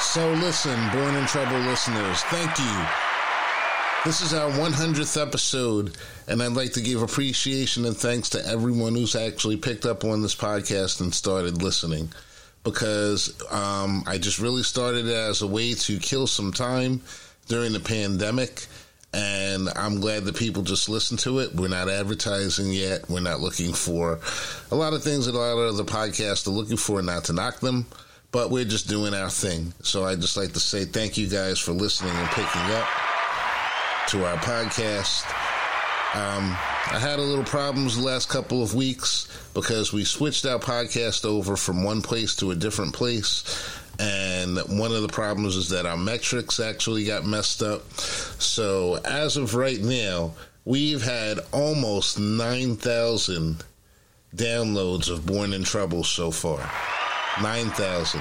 So listen, Born in Trouble listeners, thank you. This is our 100th episode, and I'd like to give appreciation and thanks to everyone who's actually picked up on this podcast and started listening. Because um, I just really started it as a way to kill some time during the pandemic, and I'm glad that people just listen to it. We're not advertising yet. We're not looking for a lot of things that a lot of the podcasts are looking for, not to knock them but we're just doing our thing. So I'd just like to say thank you guys for listening and picking up to our podcast. Um, I had a little problems the last couple of weeks because we switched our podcast over from one place to a different place. And one of the problems is that our metrics actually got messed up. So as of right now, we've had almost 9,000 downloads of Born in Trouble so far. 9,000.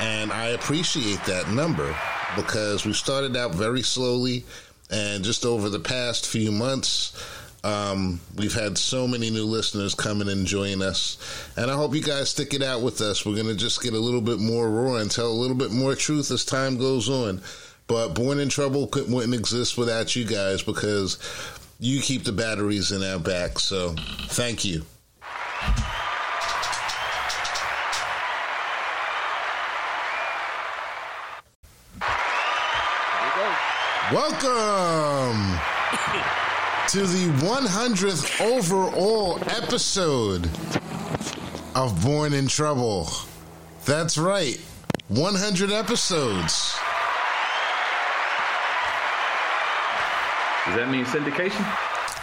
And I appreciate that number because we started out very slowly, and just over the past few months, um, we've had so many new listeners coming and join us. And I hope you guys stick it out with us. We're going to just get a little bit more raw and tell a little bit more truth as time goes on. But Born in Trouble wouldn't exist without you guys because you keep the batteries in our back. So thank you. Welcome to the 100th overall episode of Born in Trouble. That's right, 100 episodes. Does that mean syndication?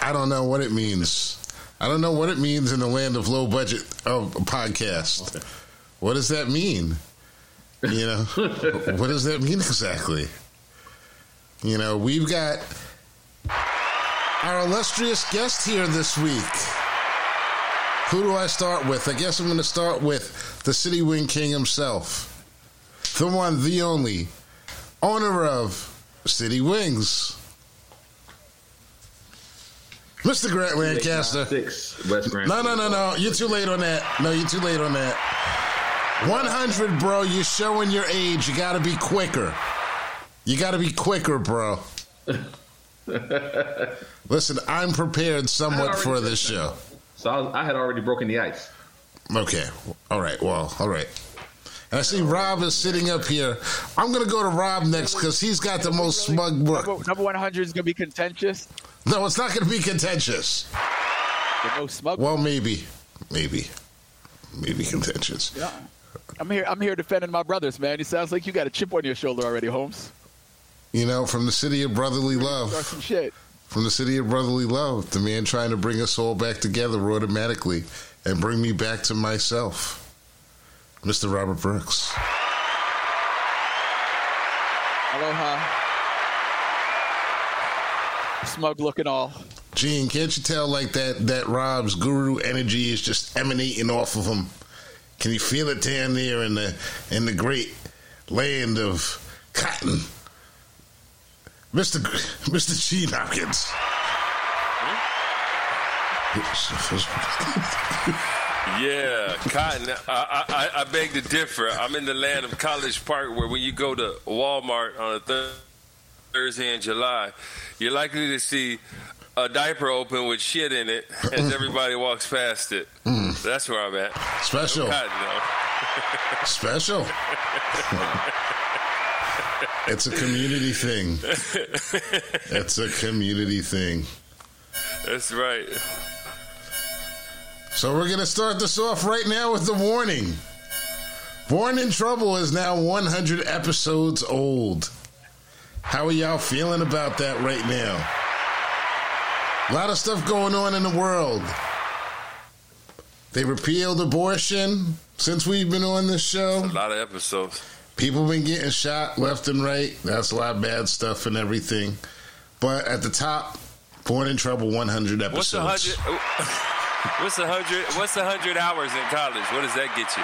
I don't know what it means. I don't know what it means in the land of low budget of podcast. Okay. What does that mean? You know, what does that mean exactly? You know, we've got our illustrious guest here this week. Who do I start with? I guess I'm going to start with the City Wing King himself. The one, the only, owner of City Wings. Mr. Grant Lancaster. No, no, no, no. You're too late on that. No, you're too late on that. 100, bro. You're showing your age. You got to be quicker. You got to be quicker, bro. Listen, I'm prepared somewhat for this show. So I, was, I, had already broken the ice. Okay. All right. Well, all right. And I see Rob is sitting up here. I'm going to go to Rob next because he's got the most smug work. Number, number 100 is going to be contentious? No, it's not going to be contentious. The most smug Well, maybe. Maybe. Maybe contentious. Yeah. I'm here. I'm here defending my brothers, man. It sounds like you got a chip on your shoulder already, Holmes. You know, from the city of brotherly love. From the city of brotherly love, the man trying to bring us all back together automatically and bring me back to myself. Mr. Robert Brooks. Aloha. Smug looking all. Gene, can't you tell like that that Rob's guru energy is just emanating off of him? Can you feel it down there in the in the great land of cotton? Mr. Mr. Gene Hopkins. yeah, Cotton. I, I, I beg to differ. I'm in the land of College Park, where when you go to Walmart on a th- Thursday in July, you're likely to see a diaper open with shit in it as everybody walks past it. Mm. That's where I'm at. Special. No cotton, Special. it's a community thing. It's a community thing. That's right. So we're going to start this off right now with the warning. Born in Trouble is now 100 episodes old. How are y'all feeling about that right now? A lot of stuff going on in the world. They repealed abortion since we've been on this show. A lot of episodes. People been getting shot left and right. That's a lot of bad stuff and everything. But at the top, Born in Trouble 100 episodes. What's a hundred? What's a hundred? What's a hundred hours in college? What does that get you?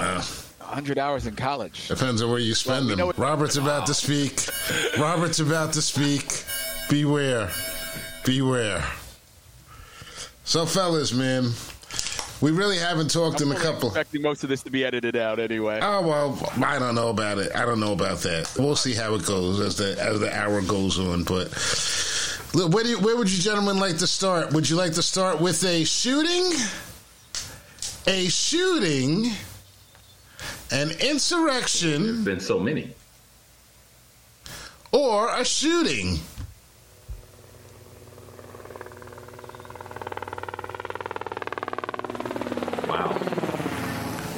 Uh, 100 hours in college. Depends on where you spend well, them. Robert's about to speak. Robert's about to speak. Beware. Beware. So, fellas, man, We really haven't talked I'm in a fully couple. expecting most of this to be edited out anyway. Oh well, I don't know about it. I don't know about that. We'll see how it goes as the as the hour goes on. But where do you, where would you gentlemen like to start? Would you like to start with a shooting, a shooting, an insurrection, There's been so many. or a shooting?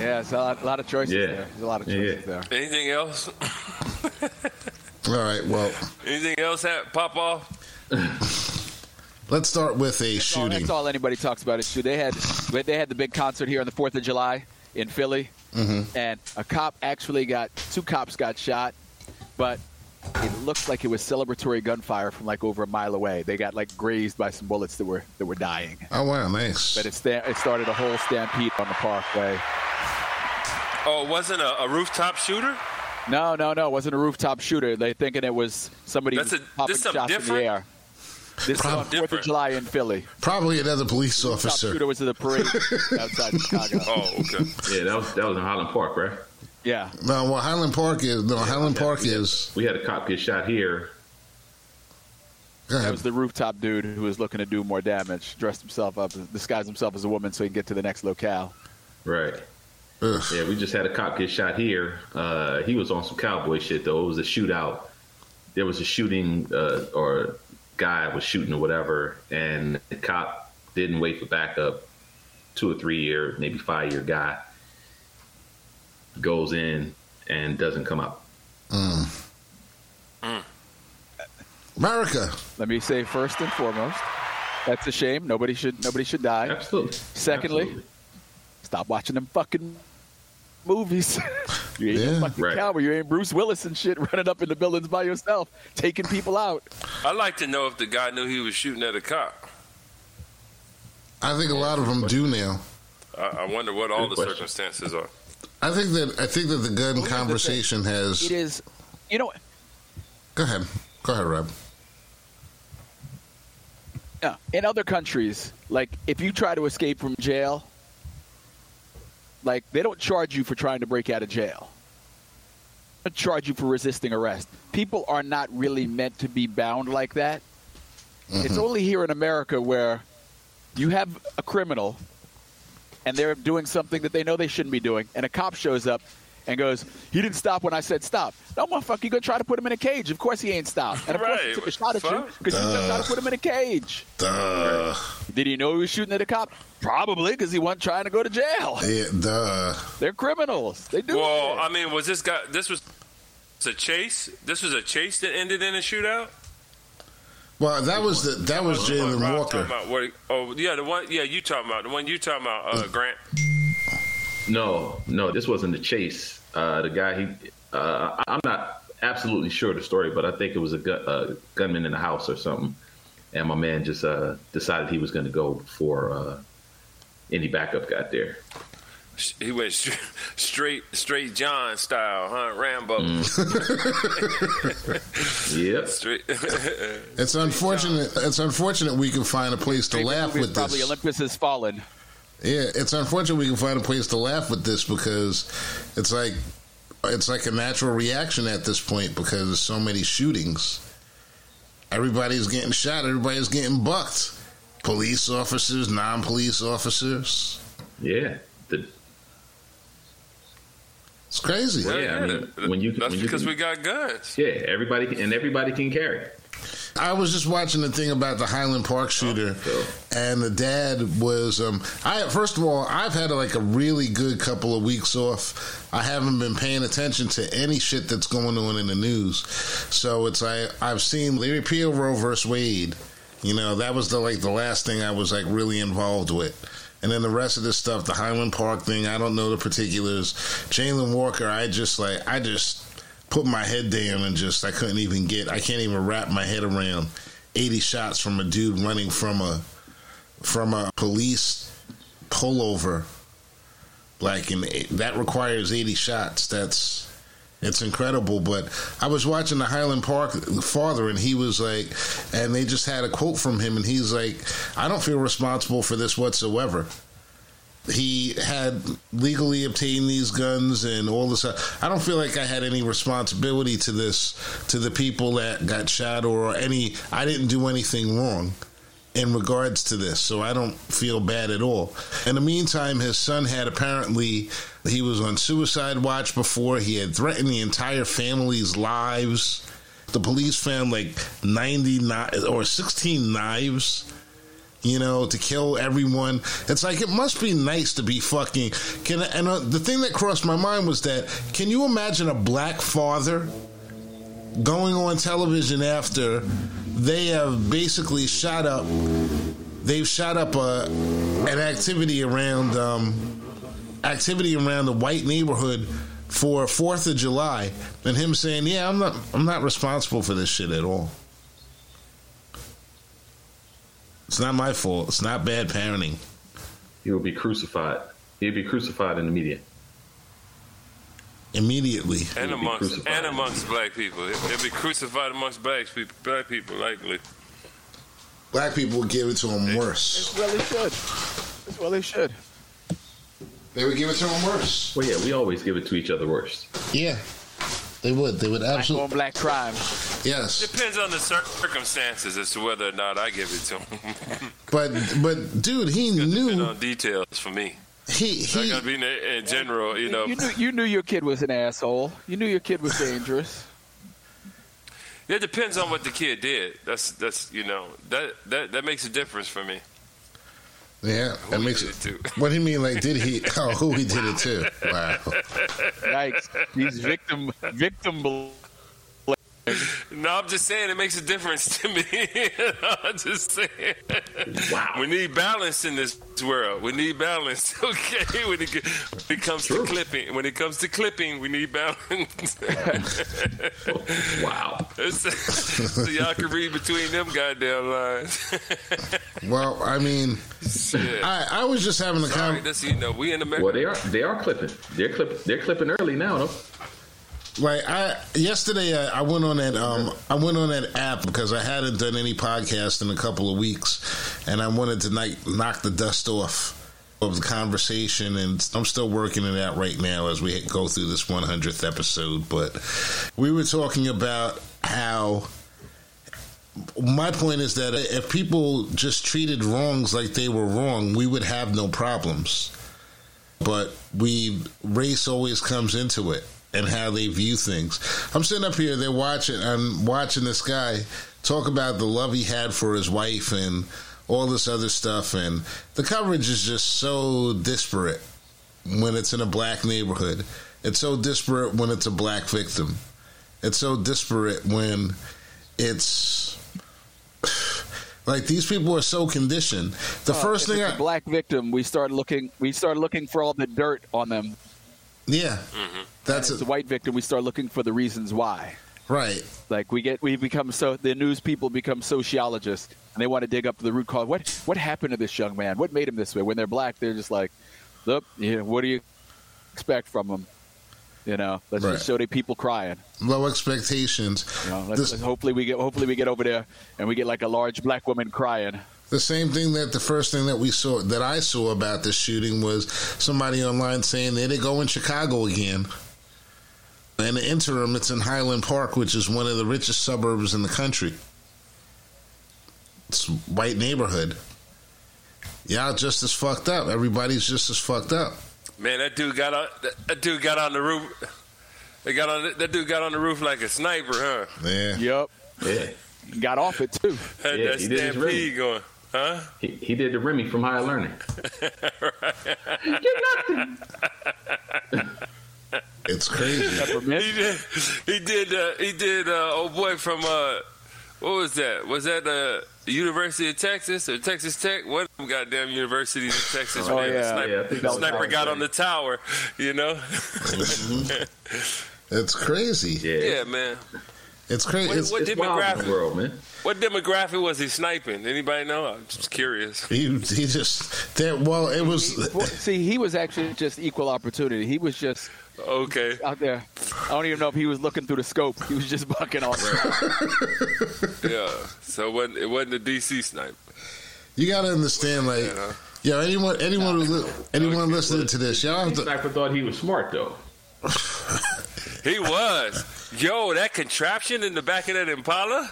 Yeah, it's a lot, a lot of choices Yeah. there. There's a lot of Yeah. choices there. Anything else? All right. Well, Anything else that pop off? let's start with a That's all, shooting. that's all anybody talks about is shoot. They had they had the big concert here on the Fourth of July in Philly, Mm-hmm. and a cop actually got two cops got shot, but it looked like it was celebratory gunfire from like over a mile away. They got like grazed by some bullets that were that were dying. Oh wow, nice. But it sta- it started a whole stampede on the Parkway. Oh, it wasn't a, a rooftop shooter? No, no, no. It wasn't a rooftop shooter. They thinking it was somebody That's a- popping this something shots in the air. This is on Fourth of. July in Philly. Probably another police Top officer. shooter was at the parade outside Chicago. Oh, okay. Yeah, that was that was in Highland Park, right? Yeah. No, well, Highland Park is no Highland Park we had- is. We had a cop get shot here. Go That was the rooftop dude who was looking to do more damage. Dressed himself up, disguised himself as a woman so he can get to the next locale. Right. Ugh. Yeah, we just had a cop get shot here. Uh, he was on some cowboy shit though. It was a shootout. There was a shooting, uh, or guy was shooting or whatever, and the cop didn't wait for backup. Two or three year, maybe five year guy goes in and doesn't come out. Mm. Mm. America. Let me say first and foremost, that's a shame. Nobody should nobody should die. Absolutely. Secondly, Absolutely. Stop watching them fucking movies. you ain't Yeah. no fucking Right. cowboy. You ain't Bruce Willis and shit running up in the buildings by yourself, taking people out. I'd like to know if the guy knew he was shooting at a cop. I think a lot of them do now. I, I wonder what all Good the question. circumstances are. I think that I think that the gun here's the conversation has. It is, you know, Go ahead. Go ahead, Rob. Yeah. In other countries, like if you try to escape from jail, like they don't charge you for trying to break out of jail. They charge you for resisting arrest. People are not really meant to be bound like that. It's mm-hmm. only here in America where you have a criminal and they're doing something that they know they shouldn't be doing, and a cop shows up and goes, "He didn't stop when I said stop." No, motherfucker, you gonna try to put him in a cage? Of course he ain't stopped, and of course he took a shot at you because you tried to put him in a cage. Duh. Did he know he was shooting at a cop? Probably because he wasn't trying to go to jail. Yeah, duh. They're criminals. They do. Well, shit. I mean, was this guy? This was It's a chase. This was a chase that ended in a shootout. Well, that was the that was Jayland Rob Walker. About, what, oh, yeah, the one. Yeah, you talking about the one you talking about, uh, Grant? No, no, this wasn't the chase. Uh, the guy, he, uh, I'm not absolutely sure of the story, but I think it was a, gu- a gunman in the house or something. And my man just uh, decided he was going to go before uh, any backup got there. He went straight, straight, straight John style, huh? Rambo. Mm. Yep. Straight. It's unfortunate. It's unfortunate we can find a place to Favorite laugh movie is with probably this. Olympus Has Fallen. Yeah, it's unfortunate we can find a place to laugh with this because it's like it's like a natural reaction at this point because there's so many shootings. Everybody's getting shot. Everybody's getting bucked. Police officers, non-police officers. Yeah. The, It's crazy. Yeah, I mean, when you- that's when you because can- we got guns. yeah, everybody can, and everybody can carry. I was just watching the thing about the Highland Park shooter, Oh, and the dad was. Um, I first of all, I've had like a really good couple of weeks off. I haven't been paying attention to any shit that's going on in the news, so it's like I've seen they repeal Roe versus Wade. You know, that was the like the last thing I was like really involved with. And then the rest of this stuff, the Highland Park thing, I don't know the particulars. Jayland Walker, I just like I just put my head down and just I couldn't even get I can't even wrap my head around 80 shots from a dude running from a from a police pullover like and that requires 80 shots that's it's incredible but I was watching the Highland Park father and he was like and they just had a quote from him and he's like I don't feel responsible for this whatsoever he had legally obtained these guns and all this. I don't feel like I had any responsibility to this, to the people that got shot or any. I didn't do anything wrong in regards to this, so I don't feel bad at all. In the meantime, his son had apparently he was on suicide watch before. He had threatened the entire family's lives. The police found like 99 or 16 knives you know, to kill everyone. It's like it must be nice to be fucking. Can and uh, the thing that crossed my mind was that can you imagine a black father going on television after they have basically shot up? They've shot up a an activity around um, activity around the white neighborhood for Fourth of July, and him saying, "Yeah, I'm not I'm not responsible for this shit at all." It's not my fault. It's not bad parenting. He will be crucified. He'll be crucified in the media. Immediately. And amongst and amongst black people. He'll be crucified amongst black people black people likely. Black people would give it to him worse. Well they should. Well they should. They would give it to him worse. Well yeah, we always give it to each other worse. Yeah. They would. They would absolutely. Black on black crime. Yes. Depends on the circumstances as to whether or not I give it to him. but but dude, he knew. on details for me. He he. Not gonna be in, in general, you know. You knew, you knew your kid was an asshole. You knew your kid was dangerous. It depends on what the kid did. That's that's you know that that that makes a difference for me. Yeah, that makes it. Too. What do you mean? Like, did he? Oh, who he did it to? Wow. Yikes! These victim victim no, I'm just saying it makes a difference to me. I'm just saying. Wow. We need balance in this world. We need balance. Okay. When it, when it comes True. to clipping, when it comes to clipping, we need balance. wow. so y'all can read between them goddamn lines. well, I mean, I, I was just having a conversation. You know, we in America. Well, they are they are clipping. They're clipping. They're clipping early now, though. Like I yesterday, I, I, went on that um, I went on that app because I hadn't done any podcast in a couple of weeks, and I wanted to knock, knock the dust off of the conversation, and I'm still working it out right now as we go through this 100th episode. But we were talking about how my point is that if people just treated wrongs like they were wrong, we would have no problems. But we race always comes into it and how they view things. I'm sitting up here, they're watching, I'm watching this guy talk about the love he had for his wife and all this other stuff, and the coverage is just so disparate when it's in a black neighborhood. It's so disparate when it's a black victim. It's so disparate when it's like these people are so conditioned. The first thing, I, black victim, we start looking, we start looking for all the dirt on them. Yeah, mm-hmm. That's a, the white victim. We start looking for the reasons why. Right. Like we get, we become so the news people become sociologists, and they want to dig up the root cause. What what happened to this young man? What made him this way? When they're black, they're just like, look, yeah, what do you expect from them? You know, let's right. just show the people crying. Low expectations. You know, let's, this, let's, hopefully we get hopefully we get over there and we get like a large black woman crying. The same thing that the first thing that we saw that I saw about this shooting was somebody online saying there they go in Chicago again. In the interim, it's in Highland Park, which is one of the richest suburbs in the country. It's white neighborhood. Y'all just as fucked up. Everybody's just as fucked up. Man, that dude got on. That dude got on the roof. They got on. That dude got on the roof like a sniper, huh? Yeah. Yep. Yeah. Got off it too. Had yeah, that stampede going. Huh? He, he did the Remy from Higher Learning. it's crazy. he did. He did. Uh, he did. Uh, oh boy, from uh, what was that? Was that uh, University of Texas or Texas Tech? What goddamn universities in Texas? oh yeah, sniper, yeah, sniper got on the tower. You know. Mm-hmm. it's crazy. Yeah, yeah man. It's crazy. What, it's, what it's demographic? World, man. What demographic was he sniping? Anybody know? I'm just curious. He he just there. Well, it was. Well, see, he was actually just equal opportunity. He was just okay out there. I don't even know if he was looking through the scope. He was just bucking off. yeah. So it wasn't, it wasn't a DC snipe. You got to understand, like. Yo, anyone, anyone, who li- anyone listening to this, y'all have to. Sniper thought he was smart though. He was. Yo, that contraption in the back of that Impala,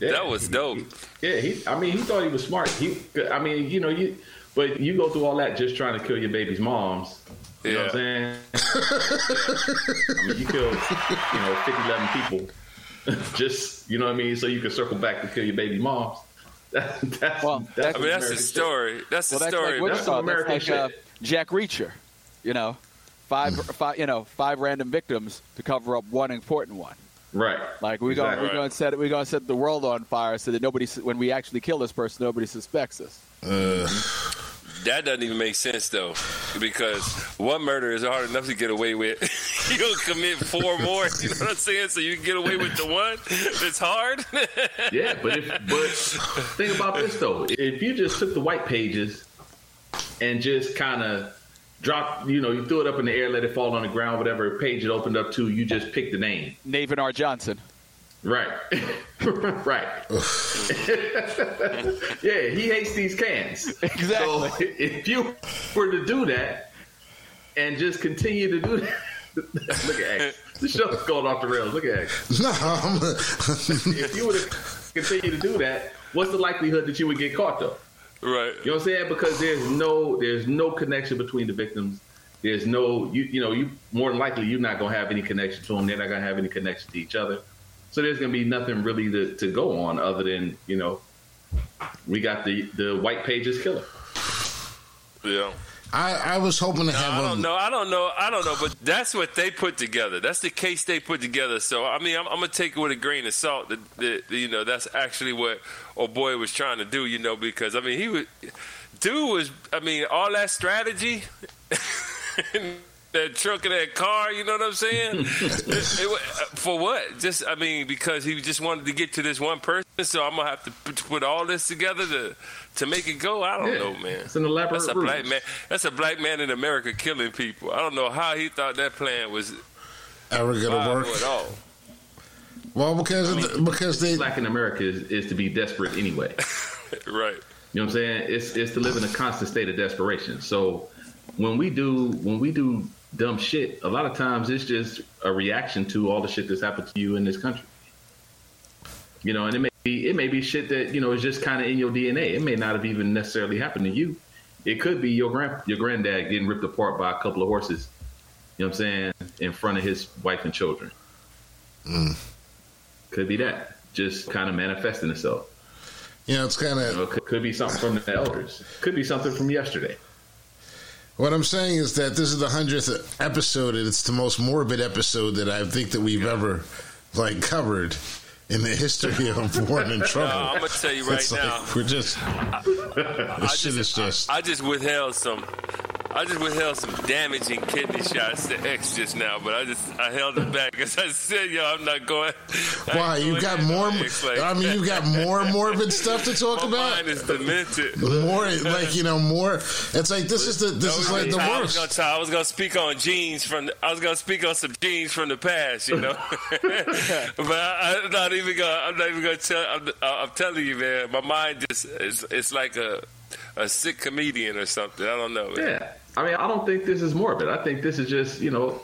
Yeah. that was dope. Yeah, he. I mean, he thought he was smart. He. I mean, you know, you. But you go through all that just trying to kill your baby's moms. You know what I'm saying? I mean, you killed, you know, 50, 11 people. just, you know what I mean? So you can circle back to kill your baby moms. That, that's, Well, that's I mean, that's the American story. That's the Well, that's story. like That's some Wichita. American That's like uh. Jack Reacher. You know, five, five, you know, five random victims to cover up one important one. Right. Like we Exactly. going we're going to set we're going to set the world on fire so that nobody when we actually kill this person nobody suspects us. Uh, That doesn't even make sense though, because one murder is hard enough to get away with. You'll commit four more. You know what I'm saying? So you can get away with the one. It's hard. Yeah, but if but think about this though. If you just took the white pages and just kind of dropped, you know, you threw it up in the air, let it fall on the ground, whatever page it opened up to, you just pick the name. Navin R. Johnson. Right. right. yeah, he hates these cans. Exactly. So if you were to do that and just continue to do that, look at X. The show's going off the rails. Look at X. no, I'm, If you were to continue to do that, what's the likelihood that you would get caught though? Right. You know what I'm saying? Because there's no there's no connection between the victims. There's no you you know you more than likely you're not gonna have any connection to them. They're not gonna have any connection to each other. So there's gonna be nothing really to, to go on other than you know we got the the white pages killer. Yeah. I, I was hoping to have I a- don't know. I don't know. I don't know. But that's what they put together. That's the case they put together. So I mean, I'm, I'm gonna take it with a grain of salt. That, that you know, that's actually what old boy was trying to do. You know, because I mean, he was dude was. I mean, all that strategy. That truck and that car, you know what I'm saying? It- it for what? Just, I mean, because he just wanted to get to this one person, so I'm gonna have to put, put all this together to to make it go. I don't Yeah. know, man. It's an elaborate That's a ruse. black man. That's a black man in America killing people. I don't know how he thought that plan was ever gonna work. at all. Well, because of the, because they Black in America is, is to be desperate anyway. Right. You know what I'm saying? It's it's to live in a constant state of desperation. So when we do when we do dumb shit, a lot of times it's just a reaction to all the shit that's happened to you in this country. You know, and it may be it may be shit that you know is just kind of in your DNA. It may not have even necessarily happened to you. It could be your grand your granddad getting ripped apart by a couple of horses. You know what I'm saying? In front of his wife and children. Mm. Could be that. Just kind of manifesting itself. you know it's kind You of know, could, could be something from the elders. Could be something from yesterday. what I'm saying is that this is the hundredth episode, and it's the most morbid episode that I think that we've ever like covered in the history of Born in Trouble. No, I'm gonna tell you right It's like, now. we're just this shit is just I just withheld some. I just withheld some damaging kidney shots to X just now, but I just I held it back because I said, "Yo, I'm not going." I ain't why you got more. like I mean, you got more morbid stuff to talk My about. mind is demented. More like you know more. It's like this is the this is like the I was worst. gonna try, I was gonna speak on genes from. The, I was gonna speak on some genes from the past, you know. but I, I'm not even gonna. I'm not even gonna tell. I'm, I'm telling you, man. My mind just it's, it's like a a sick comedian or something. I don't know. Man. Yeah. I mean, I don't think this is morbid. I think this is just, you know,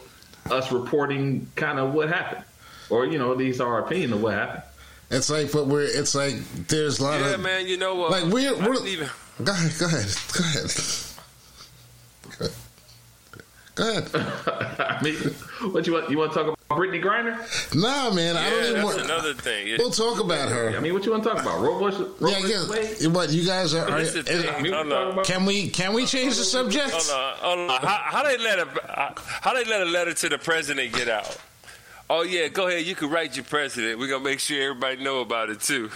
us reporting kind of what happened. Or, you know, at least our opinion of what happened. It's like, but we're. It's like there's a lot Yeah, of man. You know what? like we're. We're didn't even. go ahead. Go ahead. Go ahead. Go ahead. Go ahead. I mean, what you want? You want to talk about Brittney Griner? Nah, man. I don't Yeah, even that's want. another thing. Yeah. We'll talk about her. I mean, what you want to talk about? Roe versus Roe Yeah, versus Wade? yeah. What you guys are? are That's the is- I mean, Hold on. can we can we change the subject? Hold on, hold on. How, how they let a how they let a letter to the president get out? Oh yeah, go ahead. You can write your president. We're gonna make sure everybody know about it too.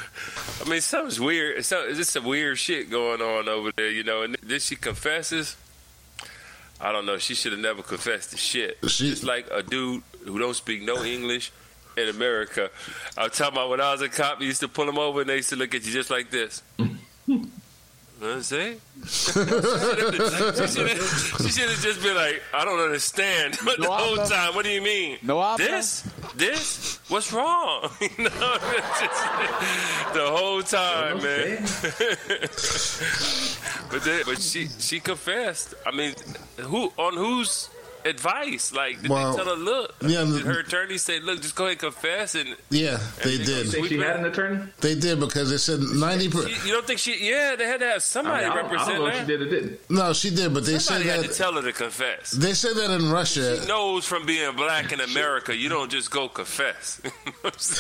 I mean, something's weird. Some, just some weird shit going on over there, you know. And then she confesses. I don't know. She should have never confessed to shit. She- It's like a dude who don't speak no English in America. I'm talking about when I was a cop, you used to pull them over and they used to look at you just like this. What say? she should have just been like, I don't understand. But the whole habla. time, what do you mean? No habla. This? This? What's wrong? you know, just- the whole time, man. But they, but she she confessed. I mean, who on whose advice? Like, did Well, they tell her, look? yeah, did her attorney say, look, just go ahead and confess? And Yeah, they And did. gonna she had an attorney? They did because they said ninety. Per- you, you don't think she? Yeah, they had to have I, somebody mean, I, don't, I represent don't know if she her. did or didn't. no, she did, but they Somebody said had to that. tell her to confess. They said that in Russia. She knows from being black in America, you don't just go confess.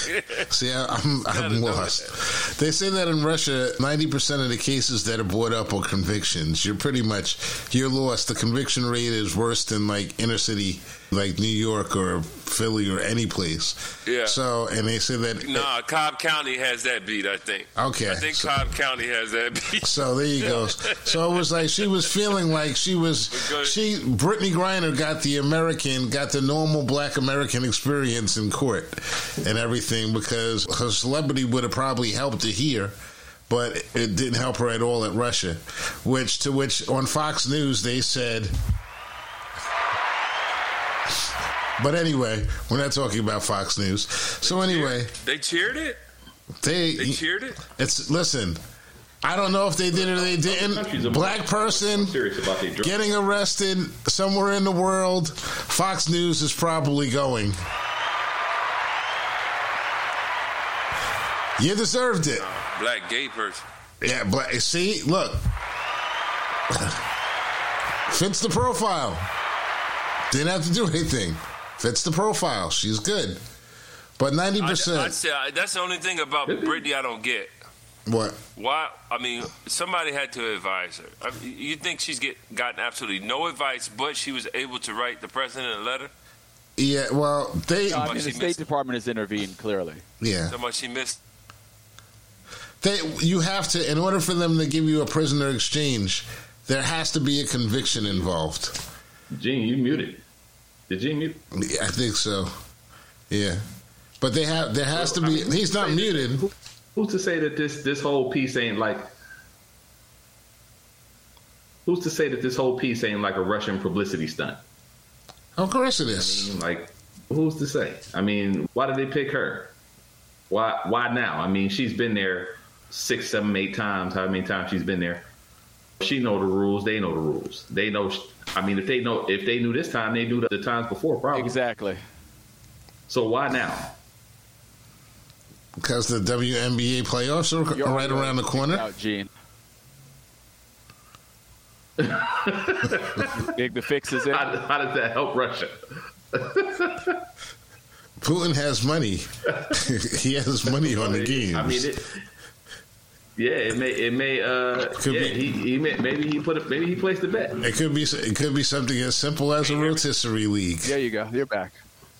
You I'm? See, I- I'm, I'm lost. They say that in Russia, 90% of the cases that are brought up are convictions. You're pretty much, you're lost. The conviction rate is worse than like inner city, like New York or Philly or any place. Yeah. So, and they said that, Nah, Cobb County has that beat. I think. Okay, I think so- Cobb County has that beat. so there you go. So it was like she was feeling like she was, Good. she, Brittney Griner got the American, got the normal black American experience in court and everything because her celebrity would have probably helped her here. but it didn't help her at all at Russia. Which to which on Fox News they said. But anyway, we're not talking about Fox News. So anyway, They cheered it. they They cheered it. it's listen. I don't know if they did it or they didn't. Black person serious about their drugs. getting arrested somewhere in the world. Fox News is probably going. You deserved it. Black gay person. Yeah, black. See, look, fits the profile. Didn't have to do anything. Fits the profile. She's good. But ninety I, I percent. say I- that's the only thing about Really? Brittney I don't get. What? Why? I mean, somebody had to advise her. I mean, you think she's get gotten absolutely no advice, but she was able to write the president a letter? Yeah. Well, they. I mean, the State missed. Department has intervened clearly. Yeah. So much she missed. They. You have to. In order for them to give you a prisoner exchange, there has to be a conviction involved. Gene, you muted. Did Gene mute? Yeah, I think so. Yeah. But they have. There has to I be. mean, He's not that- muted. who- Who's to say that this this whole piece ain't like? Who's to say that this whole piece ain't like a Russian publicity stunt? Of course it is. I mean, like, who's to say? I mean, why did they pick her? Why? Why now? I mean, she's been there six, seven, eight times. How many times she's been there? She know the rules. They know the rules. They know. I mean, if they know, if they knew this time, they knew the times before, probably. Exactly. So why now? Because the WNBA playoffs are You're right around the corner. Out, Gene. Big the fix is in. How, how does that help Russia? Putin has money. he has money on the games. I mean, it, yeah, it may, it may, uh, Could yeah, be- he, he may, maybe he put, it, maybe he placed a bet. it could be. It could be something as simple as a rotisserie league. There you go. You're back.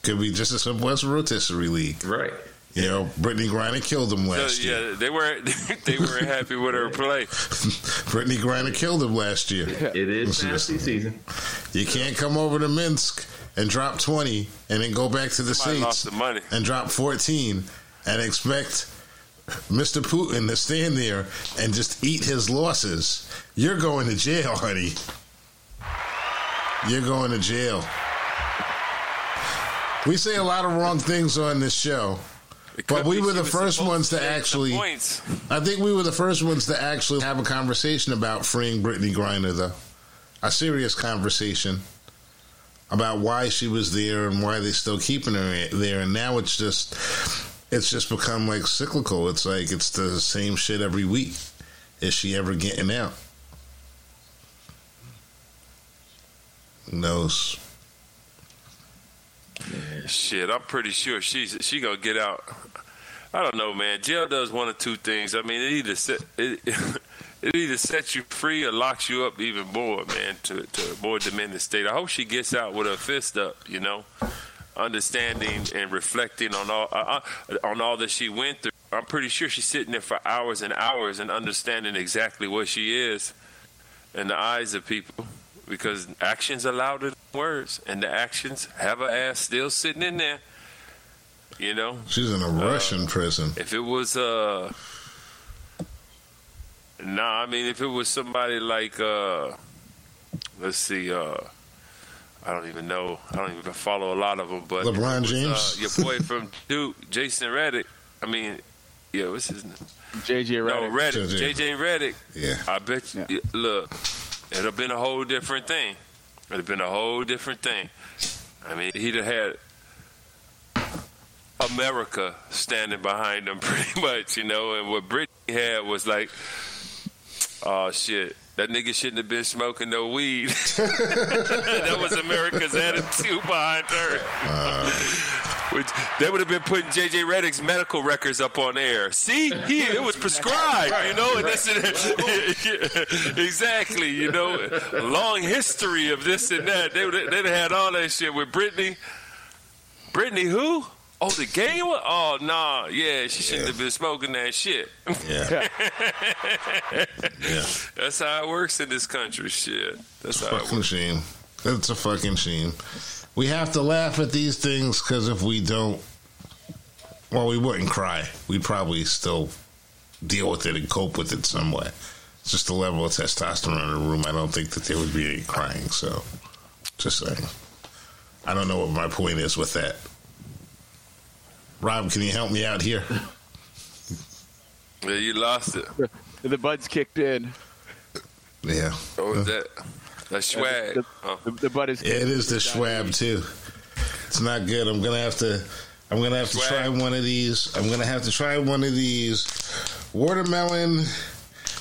Could be just as simple as a rotisserie league. Right. You know, Brittney Griner killed him So, last year. yeah, they weren't they weren't happy with her play. Brittney Griner killed him last year. It is fantasy season. You can't come over to Minsk and drop 20 and then go back to the Somebody lost States the money. and drop 14 and expect Mr. Putin to stand there and just eat his losses. You're going to jail, honey. You're going to jail. We say a lot of wrong things on this show. But we were the first ones to actually- I think we were the first ones to actually have a conversation about freeing Brittney Griner, though. A serious conversation about why she was there and why they're still keeping her there. And now it's just, it's just become like cyclical. It's like it's the same shit every week. Is she ever getting out? Who knows? Shit, I'm pretty sure she's she gonna get out. I don't know, man. Jail does one of two things. I mean, it either set it, it either sets you free or locks you up even more, man, to to a more diminished state. I hope she gets out with her fist up, you know, understanding and reflecting on all uh, uh, on all that she went through. I'm pretty sure she's sitting there for hours and hours and understanding exactly what she is in the eyes of people because actions are louder than words, and the actions have her ass still sitting in there. You know, She's in a Russian prison. if it was uh, nah, I mean, if it was somebody like uh, let's see, uh. I don't even know. I don't even follow a lot of them, but LeBron was, James? uh, your boy from Duke, Jason Redick. I mean, yeah, what's his name? JJ Redick. No, Redick. JJ. JJ Redick. Yeah. I bet you. Yeah. Look, it'd have been a whole different thing. It'd have been a whole different thing. I mean, he'd have had America standing behind him pretty much, you know. And what Brittney had was like, oh shit. That nigga shouldn't have been smoking no weed. that was America's attitude behind her. Uh. Which they would have been putting JJ Redick's medical records up on air. See, he it was prescribed, you know, and that's exactly, you know, long history of this and that. They would they'd have had all that shit with Brittney. Brittney who? Oh, the gay one? Oh, nah, yeah, she shouldn't have been smoking that shit. Yeah. yeah. That's how it works in this country. Shit, that's how it Fucking works. shame. It's a fucking shame. We have to laugh at these things because if we don't, well, we wouldn't cry. We'd probably still deal with it and cope with it some way. It's just the level of testosterone in the room. I don't think that there would be any crying. So, just saying. I don't know what my point is with that. Rob, can you help me out here? Yeah, you lost it. The buds kicked in. Yeah. Oh, what was that? That swag. The, huh? the, the bud is. Yeah, it is the Schwab too. It's not good. I'm gonna have to. I'm gonna have to Swag. try one of these. I'm gonna have to try one of these watermelon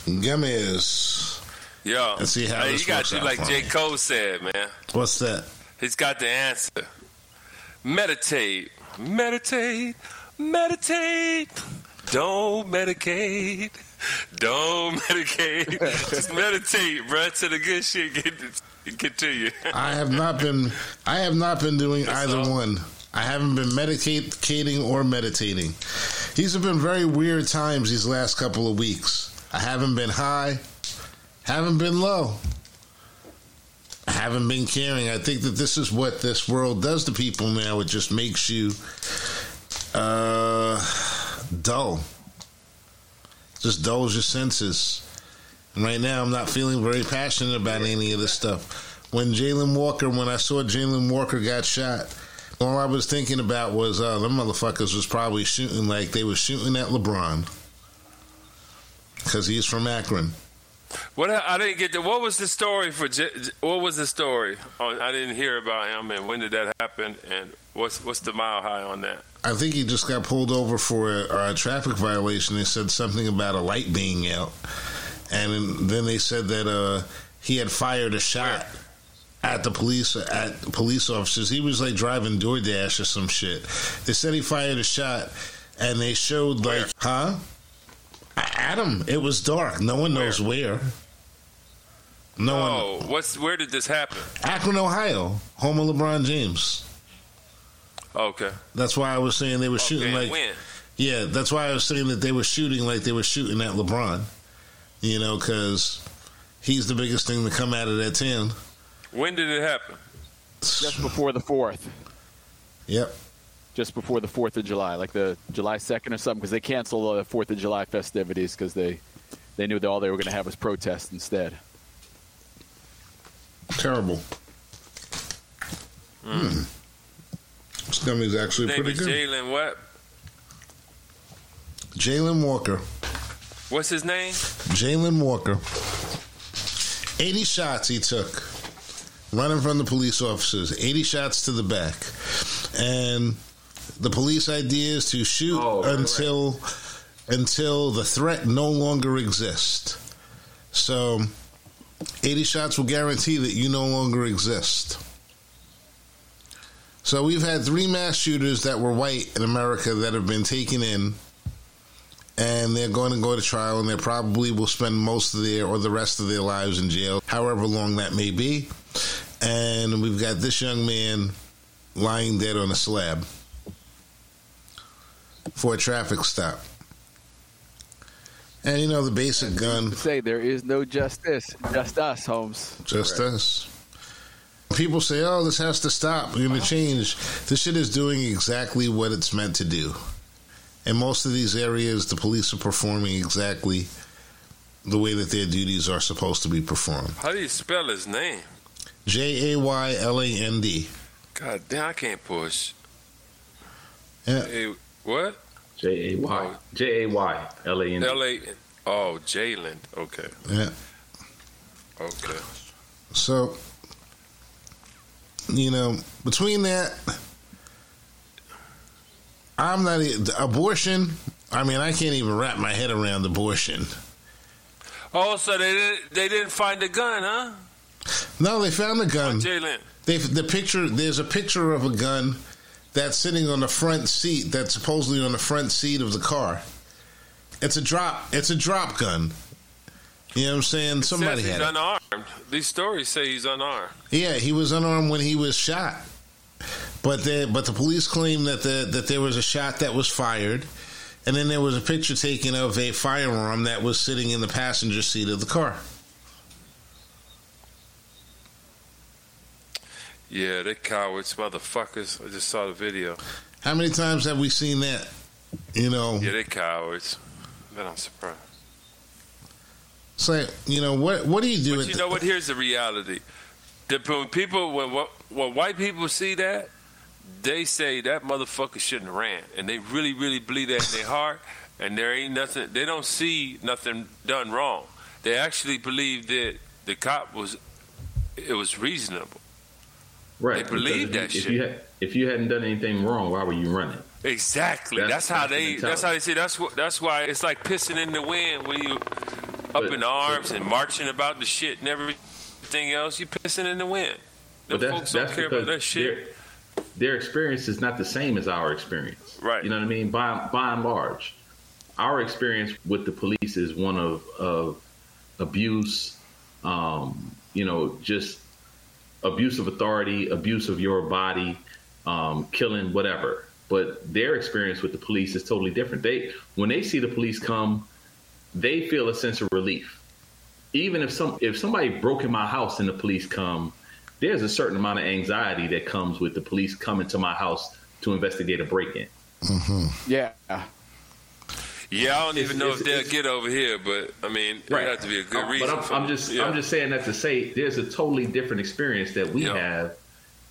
gummies. Yo, Let's see how hey, this you got works to out like for J. Cole said, man. What's that? He's got the answer. Meditate, meditate, meditate. Don't medicate. Don't medicate. Just meditate, bruh, till the good shit get to you. I have not been. I have not been doing That's either all. one. I haven't been medicating or meditating. These have been very weird times these last couple of weeks. I haven't been high, haven't been low, haven't been caring. I think that this is what this world does to people now. It just makes you uh, dull. Just dulls your senses. And right now, I'm not feeling very passionate about any of this stuff. When Jayland Walker, when I saw Jayland Walker got shot, all I was thinking about was, uh, them motherfuckers was probably shooting like they were shooting at LeBron. Because he's from Akron. What I didn't get the what was the story for what was the story? Oh, I didn't hear about him and when did that happen and what's what's the mile high on that? I think he just got pulled over for a, a traffic violation. They said something about a light being out, and then they said that uh, he had fired a shot at the police at police officers. He was like driving DoorDash or some shit. They said he fired a shot, and they showed like, Where? huh? At him. It was dark. No one knows where. No one. Oh, what's where did this happen? Akron, Ohio, home of LeBron James. Okay. That's why I was saying they were shooting like. when? Yeah, that's why I was saying that they were shooting like they were shooting at LeBron. You know, because he's the biggest thing to come out of that town. When did it happen? just before the fourth. Yep. Just before the Fourth of July, like the July second or something, because they canceled the Fourth of July festivities because they they knew that all they were going to have was protests instead. Terrible. Hmm. This gummy's actually Name pretty is good. Jayland what? Jayland Walker. What's his name? Jayland Walker. 80 shots he took running from the police officers. 80 shots to the back. And the police idea is to shoot Oh, right, until until the threat no longer exists. So 80 shots will guarantee that you no longer exist. So we've had three mass shooters that were white in America that have been taken in and they're going to go to trial and they probably will spend most of their or the rest of their lives in jail, however long that may be. And we've got this young man lying dead on a slab for a traffic stop. And you know the basic gun, Say there is no justice, just us, Holmes. just us. People say, "Oh, this has to stop. We're going to change." This shit is doing exactly what it's meant to do. In most of these areas, the police are performing exactly the way that their duties are supposed to be performed. How do you spell his name? J A Y L A N D. God damn, I can't push. Yeah. Hey, what? J A Y J A Y L A N. L A. Oh, Jayland. Okay. Yeah. Okay. So, you know, between that, I'm not e- abortion. I mean, I can't even wrap my head around abortion. Oh, so they didn't they didn't find the gun, huh? No, they found the gun. Oh, Jayland. They the picture. There's a picture of a gun that's sitting on the front seat. That's supposedly on the front seat of the car. It's a drop. It's a drop gun. You know what I'm saying? Somebody Says had he's it. unarmed. These stories say he's unarmed. Yeah, he was unarmed when he was shot. But the but the police claim that the that there was a shot that was fired, and then there was a picture taken of a firearm that was sitting in the passenger seat of the car. Yeah, they cowards, motherfuckers. I just saw the video. How many times have we seen that? You know, Yeah, they cowards. But I'm surprised. like you know what what do you do? But you the- know what? Here's the reality: the when people, when when white people see that, they say that motherfucker shouldn't have ran, and they really, really believe that in their heart. And there ain't nothing. They don't see nothing done wrong. They actually believe that the cop was it was reasonable. Right. They believe that if shit. You, if you had if you hadn't done anything wrong, why were you running? Exactly. That's- That's, how they. That's how they say. That's what. That's why it's like pissing in the wind when you up But- in arms and marching about the shit and everything else. You pissing in the wind. The folks that's don't care about that shit. Their, their experience is not the same as our experience. Right. You know what I mean? By by and large, our experience with the police is one of of abuse. Um, you know, just abuse of authority, abuse of your body, um, killing, whatever. But their experience with the police is totally different. They when they see the police come, they feel a sense of relief. Even if some if somebody broke in my house and the police come, there's a certain amount of anxiety that comes with the police coming to my house to investigate a break in. Yeah. Yeah, I don't even know if they'll get over here, but I mean, it have to be a good reason. But I'm, for I'm just Yeah. I'm just saying that to say there's a totally different experience that we Yeah. have.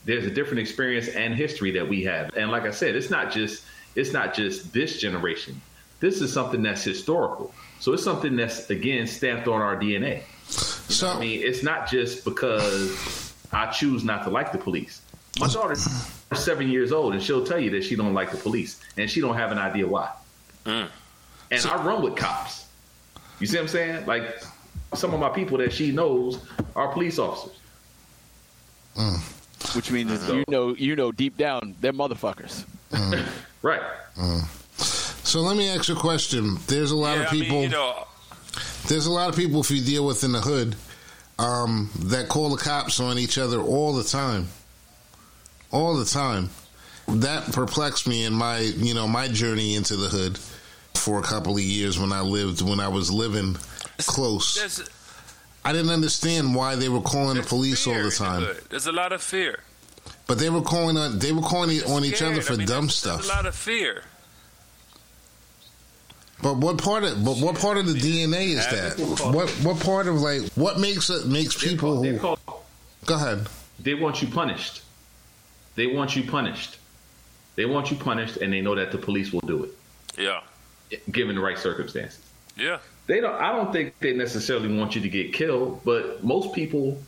There's a different experience and history that we have. And like I said, it's not just it's not just this generation. This is something that's historical. So it's something that's again stamped on our DNA. so I mean, it's not just because I choose not to like the police. My daughter's seven years old, and she'll tell you that she don't like the police, and she don't have an idea why. Mm. And I run with cops. You see what I'm saying? Like some of my people that she knows are police officers. Mm. Which means you know you know deep down they're motherfuckers. Mm. Right. Mm. so let me ask you a question. There's a lot yeah, of I people. mean, you know, There's a lot of people if you deal with in the hood um, that call the cops on each other all the time, all the time. That perplexed me in my you know my journey into the hood for a couple of years when I lived when I was living close. there's, I didn't understand why they were calling the police all the time, hood. There's a lot of fear. but they were calling on they were calling on each other for I mean, dumb there's, stuff. There's a lot of fear. But what part of but what part of the DNA is that? What what part of like what makes it makes people who go ahead. they want you punished. They want you punished. They want you punished, and they know that the police will do it. Yeah, it, given the right circumstances. yeah. They don't. I don't think they necessarily want you to get killed, but most people,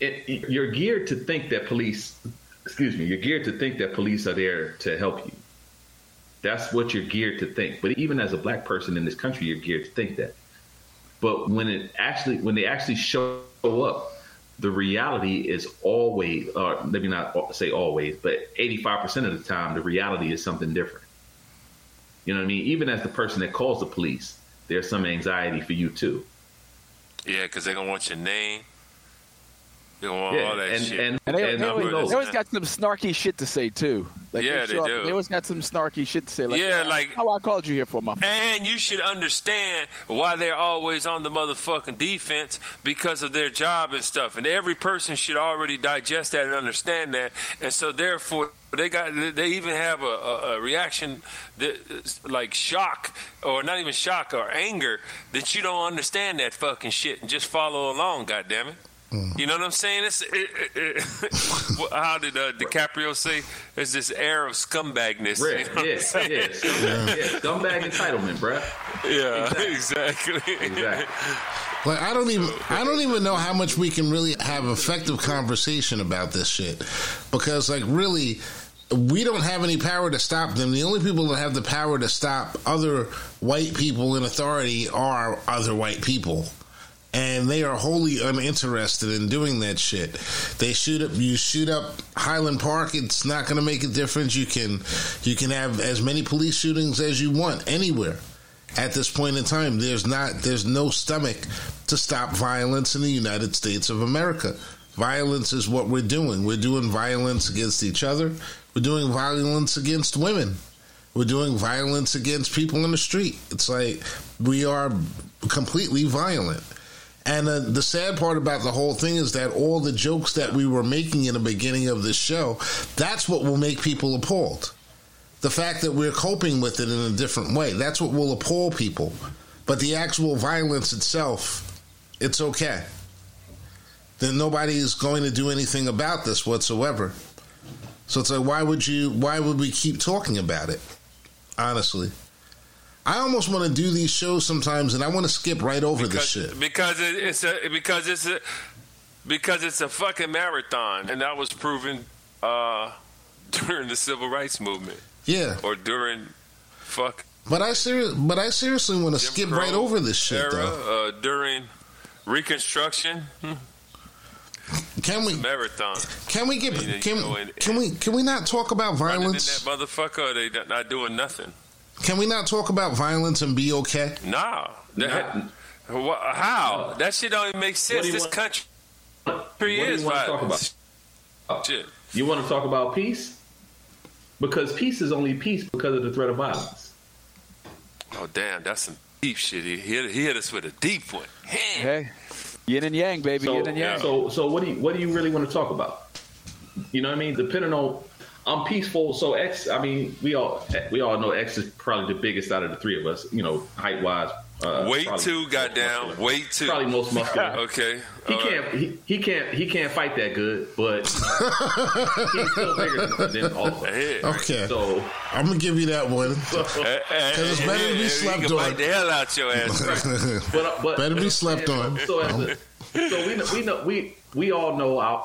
it, you're geared to think that police. Excuse me. You're geared to think that police are there to help you. That's what you're geared to think. But even as a black person in this country, you're geared to think that. But when it actually, when they actually show up, the reality is always, or maybe not say always, but 85% of the time, the reality is something different. You know what I mean? Even as the person that calls the police, there's some anxiety for you too. Yeah, because they're gonna want your name. They gonna want Yeah, all that and, shit. and And they, and they, who always, they always got some snarky shit to say too. Like Yeah, they up- do. They always got some snarky shit to say. Like, Yeah, "Oh, like- how I called you here for my. And you should understand why they're always on the motherfucking defense because of their job and stuff. And every person should already digest that and understand that. And so therefore, they got they even have a, a, a reaction that like shock or not even shock or anger that you don't understand that fucking shit and just follow along. God damn it. You know what I'm saying? It's it, it, it, how did uh, DiCaprio say? there's this air of scumbagness. Red, you know what yeah, I'm yeah, scumbag, yeah, scumbag entitlement, bruh. Yeah, exactly. Exactly. Like I don't even I don't even know how much we can really have effective conversation about this shit because like really we don't have any power to stop them. The only people that have the power to stop other white people in authority are other white people. And they are wholly uninterested in doing that shit. They shoot up you shoot up Highland Park, it's not gonna make a difference. You can you can have as many police shootings as you want anywhere at this point in time there's not there's no stomach to stop violence in the United States of America. Violence is what we're doing. We're doing violence against each other. We're doing violence against women. We're doing violence against people in the street. It's like we are completely violent. And uh, the sad part about the whole thing is that all the jokes that we were making in the beginning of this show, that's what will make people appalled the fact that we're coping with it in a different way. That's what will appall people. But the actual violence itself, it's okay. Then nobody is going to do anything about this whatsoever. So it's like, why would you? Why would we keep talking about it? Honestly, I almost want to do these shows sometimes, and I want to skip right over this shit. because it, it's a because it's a because it's a fucking marathon, and that was proven uh, during the civil rights movement Yeah, or during fuck but I ser- but I seriously want to skip Crow right over this shit, era, though. Uh, during Reconstruction Can we? marathon. Can we get? You know, Can, you know, and- can we? Can we not talk about violence? that motherfucker, they not doing nothing. Can we not talk about violence and be okay? Nah, that, how that shit don't even make sense. do This want- country What do is you want to talk violence. about? Shit. You want to talk about peace? Because peace is only peace because of the threat of violence. Oh damn, that's some deep shit. He hit, he hit us with a deep one. Hey, yin and yang, baby, So, yin and yang. so, so what do you what do you really want to talk about? You know what I mean? Depending on, I'm peaceful. So X, I mean, we all we all know X is probably the biggest out of the three of us. You know, height wise. Uh, Weight probably two, most goddamn. muscular. Weight two. Probably most muscular. Okay. He all can't. right. He, he can't. He can't fight that good, but he's still bigger than, than all of us. Okay, So, I'm gonna give you that one. Eh, it's better to be slept on. bite the hell out your ass. but but Better be slept on. So, as a, so we know, we know we we all know I,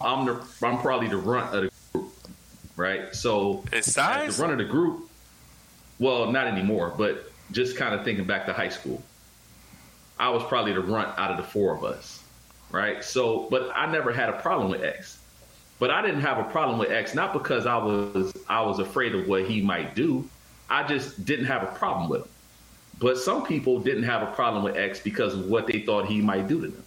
I'm the I'm probably the runt of the group, right? So as the run of the group, well, not anymore, but just kind of thinking back to high school, I was probably the runt out of the four of us, right? So, but I never had a problem with X. But I didn't have a problem with X not because I was I was afraid of what he might do. I just didn't have a problem with him. But some people didn't have a problem with X because of what they thought he might do to them.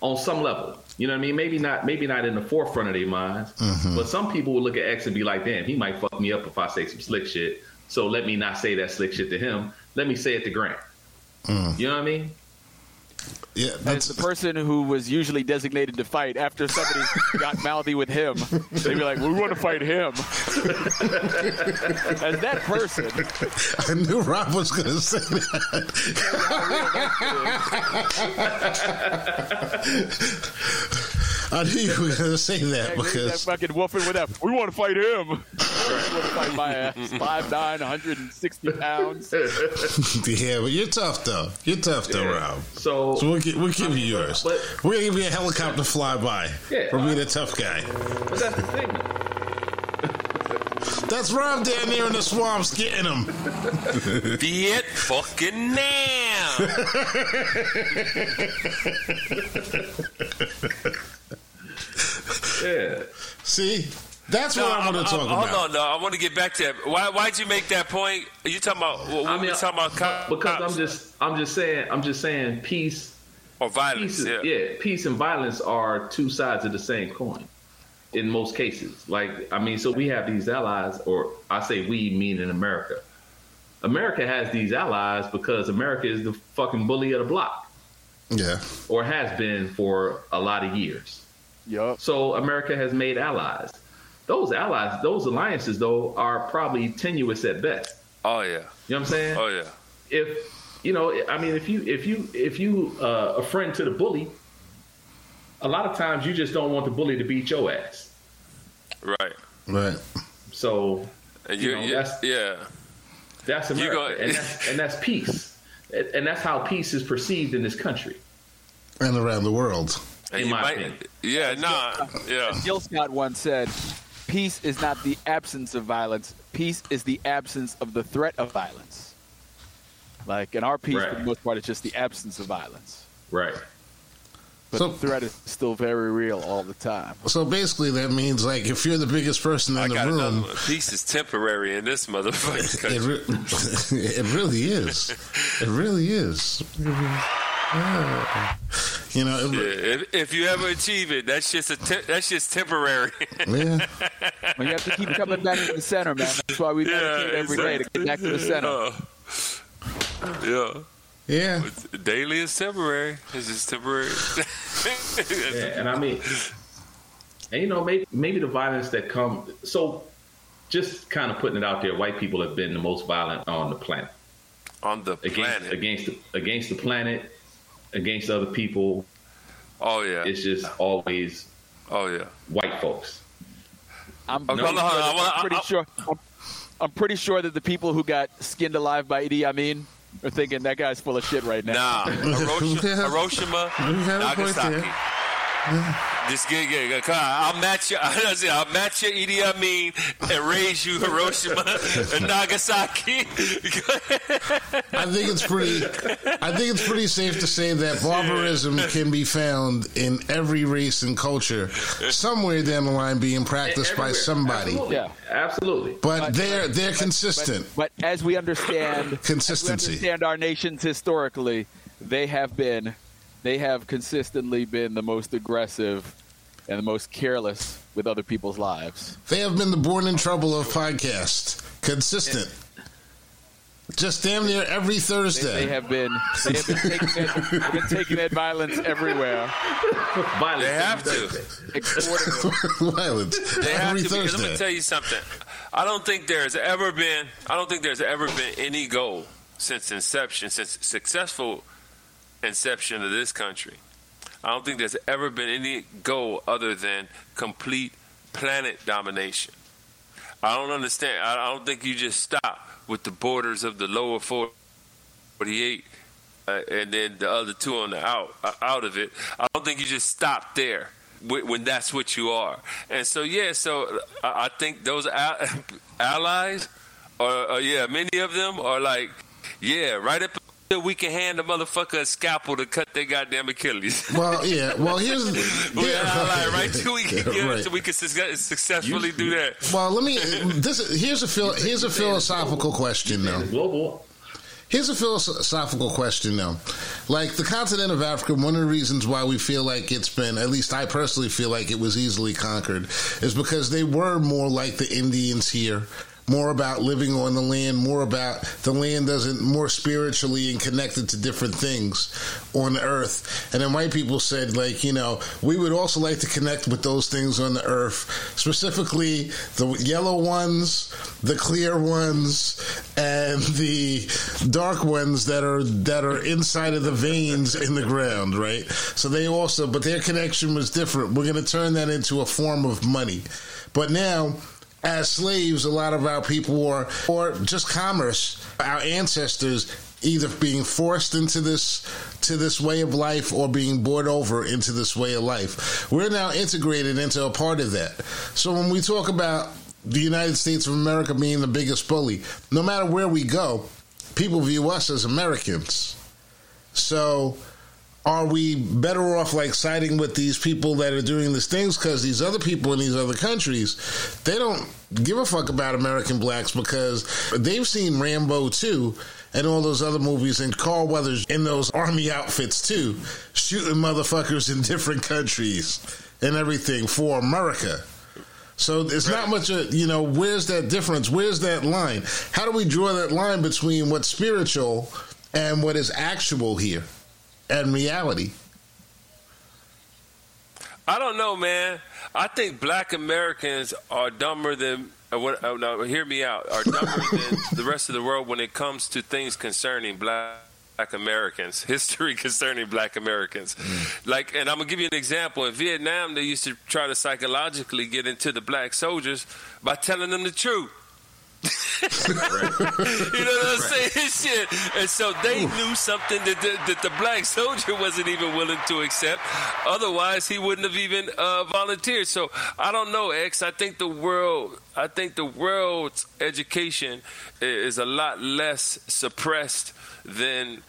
On some level. You know what I mean? Maybe not maybe not in the forefront of their minds. Mm-hmm. But some people would look at X and be like, damn, he might fuck me up if I say some slick shit. So let me not say that slick shit to him. Let me say it to Grant. Mm. You know what I mean? Yeah, As the person who was usually designated to fight after somebody got mouthy with him, they'd be like, "We want to fight him." As that person, I knew Rob was gonna say that. I knew you were gonna say that because that because fucking wolfing with that, we want to fight him. We want to fight my ass, five nine, 160 pounds. yeah, but you're tough though. You're tough though, Rob. So, So we'll, gi- we'll give you yours. but- We're gonna give you a helicopter flyby Yeah. for being a tough guy. but that's the thing. That's Rob down there in the swamps getting them. Viet fucking now. Yeah. See, that's what I want to talk hold about. on, no, I want to get back to that. Why? Why'd you make that point? Are you talking about? What, I we mean, talking about cops because I'm just I'm just saying I'm just saying peace or violence? peace, Yeah. yeah. peace and violence are two sides of the same coin in most cases. Like, I mean, so we have these allies, or I say we, meaning America. America has these allies because America is the fucking bully of the block, Yeah, or has been for a lot of years. Yup. So America has made allies. Those allies, those alliances, though, are probably tenuous at best. Oh yeah. You know what I'm saying? Oh yeah. if you know, I mean, if you if you if you uh, a friend to the bully, a lot of times you just don't want the bully to beat your ass. Right. Right. So And you you, know, you- that's yeah. that's You America, go- and, that's, and that's peace, and and that's how peace is perceived in this country. And around the world. And In you my might, opinion. yeah, nah, yeah. Gil Scott once said, "Peace is not the absence of violence. Peace is the absence of the threat of violence." Like in our peace, for the most part, it's just the absence of violence, Right. but So- the threat is still very real all the time. So basically, that means like if you're the biggest person I in the got room, one. Peace is temporary in this motherfucker. it, re- it really is. It really is. Oh, yeah. You know, Yeah, it, if, if you ever achieve it, that's just a te- that's just temporary. yeah. Well, you have to keep coming back to the center, man. That's why we meditate every day to get back to the center. Yeah. Yeah. yeah. Daily is temporary. It's just temporary. Yeah, and I mean, and you know, maybe maybe the violence that come. So, just kind of putting it out there, white people have been the most violent on the planet On the against planet. against the, against the planet, against other people. Oh yeah. It's just always Oh yeah. white folks. I'm Okay, pretty, hold on, sure, that, I'm pretty I- sure. I'm, I'm pretty sure that the people who got skinned alive by Idi Amin are thinking that guy's full of shit right now. Nah, Hiroshima, Hiroshima You have a point Nagasaki. There. Just get, get, get, come on, I'll match you. I'll match you, Idi Amin, and raise you Hiroshima and Nagasaki. I think it's pretty. I think it's pretty safe to say that barbarism can be found in every race and culture, somewhere down the line, being practiced by somebody. Absolutely. Yeah. Absolutely. But But- they're they're consistent. But as we understand, as we Consistency. understand our nations historically, they have been, they have consistently been the most aggressive and the most careless with other people's lives. They have been the born in trouble of podcast. Consistent. Just damn near every Thursday. they have been, they have been taking that, they've been taking that violence everywhere, Violence. They have to. Violence. They have every to because I'm gonna tell you something. I don't think there's ever been. I don't think there's ever been any goal since inception, since successful inception of this country. I don't think there's ever been any goal other than complete planet domination. I don't understand. I don't think you just stop with the borders of the lower 48 uh, and then the other two on the out uh, out of it. I don't think you just stop there when, that's what you are. And so yeah, so I, I think those allies, or, or yeah, many of them are like, yeah, right up until we can hand a motherfucker a scalpel to cut their goddamn Achilles. Well, yeah. Well, here's we yeah, ally right till we can Yeah, right. so we can success- successfully do that. Well, let me. This here's a phil, here's a philosophical question though. Global. Here's a philosophical question, though. Like the continent of Africa, one of the reasons why we feel like it's been, at least I personally feel like it was easily conquered, is because they were more like the Indians here. More about living on the land, more about the land doesn't, more spiritually and connected to different things on the earth. And then white people said, like, you know, we would also like to connect with those things on the earth, specifically the yellow ones, the clear ones, and the dark ones that are that are inside of the veins in the ground, right? So they also, but their connection was different. We're going to turn that into a form of money, but now. As slaves, a lot of our people were, or just commerce, our ancestors either being forced into this to this way of life or being bought over into this way of life. We're now integrated into a part of that. So when we talk about the United States of America being the biggest bully, no matter where we go, people view us as Americans. So are we better off like siding with these people that are doing these things because these other people in these other countries they don't give a fuck about american blacks because they've seen rambo too and all those other movies and carl weathers in those army outfits too shooting motherfuckers in different countries and everything for america so it's not much of, you know, where's that difference? Where's that line? How do we draw that line between what's spiritual and what is actual here and reality? I don't know, man. I think black Americans are dumber than. Uh, what, uh, no, hear me out. Are dumber than the rest of the world when it comes to things concerning black black Americans, history concerning black Americans. Mm. Like, and I'm gonna give you an example. In Vietnam, they used to try to psychologically get into the black soldiers by telling them the truth. you know what I'm saying? Shit. And so they knew something that the, that the black soldier wasn't even willing to accept. Otherwise, he wouldn't have even uh, volunteered. So I don't know, X. I think the world, I think the world's education is a lot less suppressed than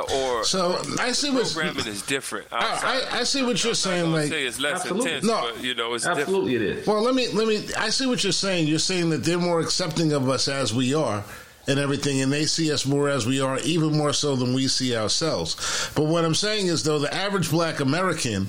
or so I see what programming is different. I, I, I, see what you're saying. Like it's less absolutely. intense, no, but, you know, it's absolutely different. it is. Well, let me let me. I see what you're saying. You're saying that they're more accepting of us as we are and everything, and they see us more as we are, even more so than we see ourselves. But what I'm saying is, though, the average Black American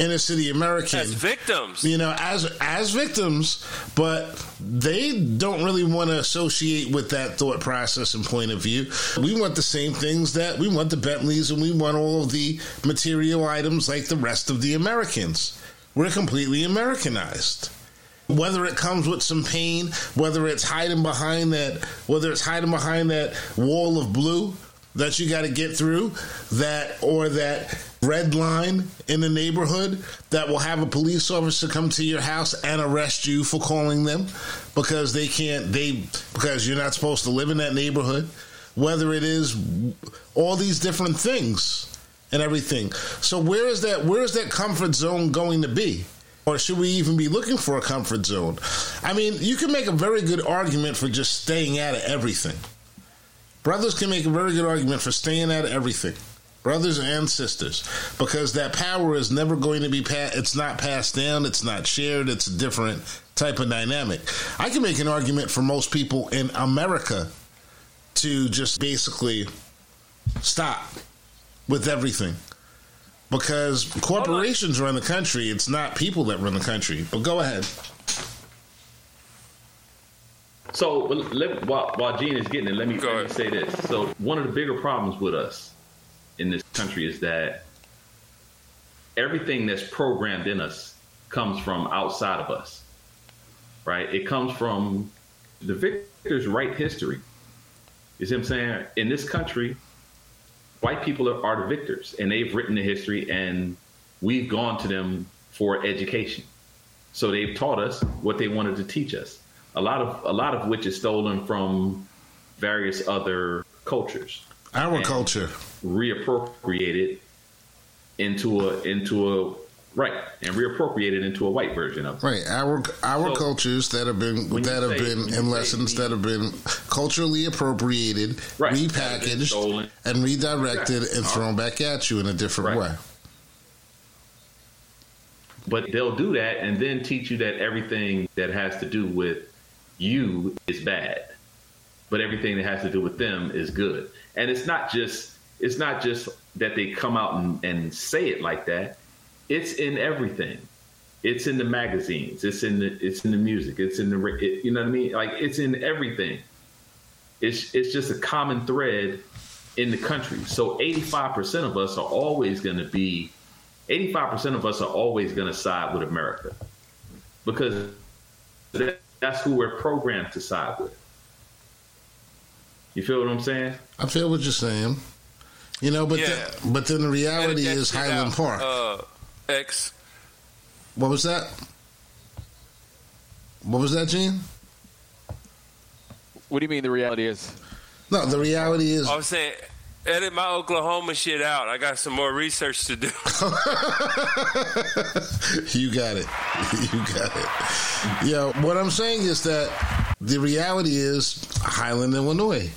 inner city American as victims. You know, as as victims, but they don't really want to associate with that thought process and point of view. We want the same things that we want the Bentleys and we want all of the material items like the rest of the Americans. We're completely Americanized whether it comes with some pain, whether it's hiding behind that, whether it's hiding behind that wall of blue that you got to get through, that or that red line in the neighborhood that will have a police officer come to your house and arrest you for calling them because they can't they because you're not supposed to live in that neighborhood. Whether it is all these different things and everything. So where is that where is that comfort zone going to be? Or should we even be looking for a comfort zone? I mean you can make a very good argument for just staying out of everything brothers can make a very good argument for staying out of everything brothers and sisters, because that power is never going to be passed. It's not passed down. It's not shared. It's a different type of dynamic. I can make an argument for most people in America to just basically stop with everything. Because corporations run the country, it's not people that run the country. But go ahead. So, let, while, while Gene is getting it, let me, let me say this. So, one of the bigger problems with us in this country is that everything that's programmed in us comes from outside of us, right? It comes from the victors write history. You see what I'm saying? In this country, white people are, are the victors, and they've written the history, and we've gone to them for education. So they've taught us what they wanted to teach us. A lot of a lot of which is stolen from various other cultures. Our culture reappropriated into a into a right and reappropriated into a white version of it. Right. Our our so, cultures that have been that have say, been in lessons that have been culturally appropriated, right. repackaged, and redirected and thrown back at you in a different right. way. But they'll do that and then teach you that everything that has to do with you is bad. But everything that has to do with them is good. And it's not just it's not just that they come out and, and say it like that. It's in everything. It's in the magazines. It's in the it's in the music. It's in the it, you know what I mean. Like it's in everything. It's it's just a common thread in the country. So 85% of us are always going to be 85% of us are always going to side with America because that's who we're programmed to side with. You feel what I'm saying? I feel what you're saying. You know, but yeah. the, but then the reality is Highland Park. Uh, X. What was that? What was that, Gene? What do you mean the reality is? No, the reality is. I was saying, edit my Oklahoma shit out. I got some more research to do. you got it. You got it. Yeah, what I'm saying is that the reality is Highland, Illinois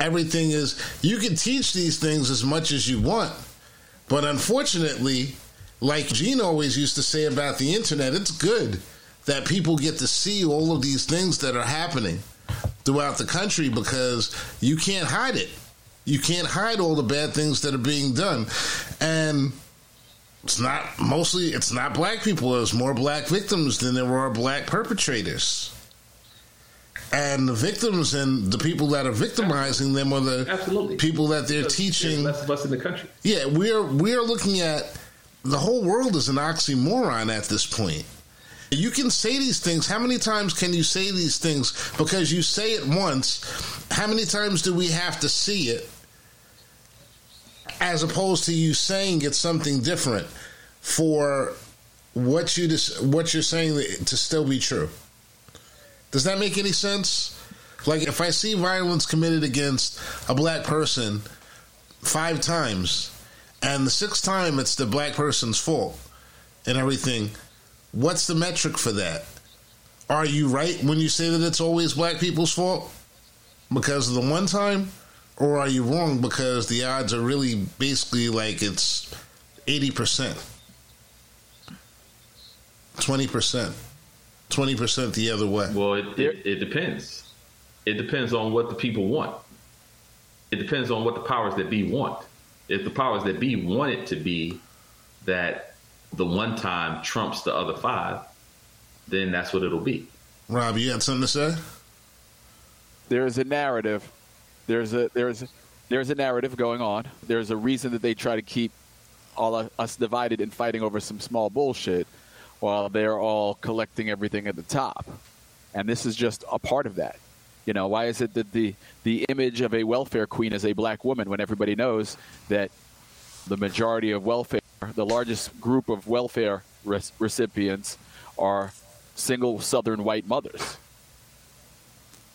everything is you can teach these things as much as you want but unfortunately like gene always used to say about the internet it's good that people get to see all of these things that are happening throughout the country because you can't hide it you can't hide all the bad things that are being done and it's not mostly it's not black people there's more black victims than there are black perpetrators and the victims and the people that are victimizing them are the Absolutely. people that they're There's teaching. less of us in the country. Yeah, we're we're looking at the whole world is an oxymoron at this point. You can say these things. How many times can you say these things? Because you say it once. How many times do we have to see it as opposed to you saying it's something different for what you what you're saying to still be true. Does that make any sense? Like if I see violence committed against a black person five times, and the sixth time it's the black person's fault and everything, what's the metric for that? Are you right when you say that it's always black people's fault because the one time? Or are you wrong because the odds are really basically like it's 80%, 20%, 20% the other way? Well, it, it, it depends. It depends on what the people want. It depends on what the powers that be want. If the powers that be want it to be that the one time trumps the other five, then that's what it'll be. Rob, you had something to say? There is a narrative. There's a there's there's a narrative going on. There's a reason that they try to keep all of us divided and fighting over some small bullshit, while they're all collecting everything at the top. And this is just a part of that. You know, why is it that the the image of a welfare queen is a black woman when everybody knows that the majority of welfare, the largest group of welfare recipients, are single Southern white mothers.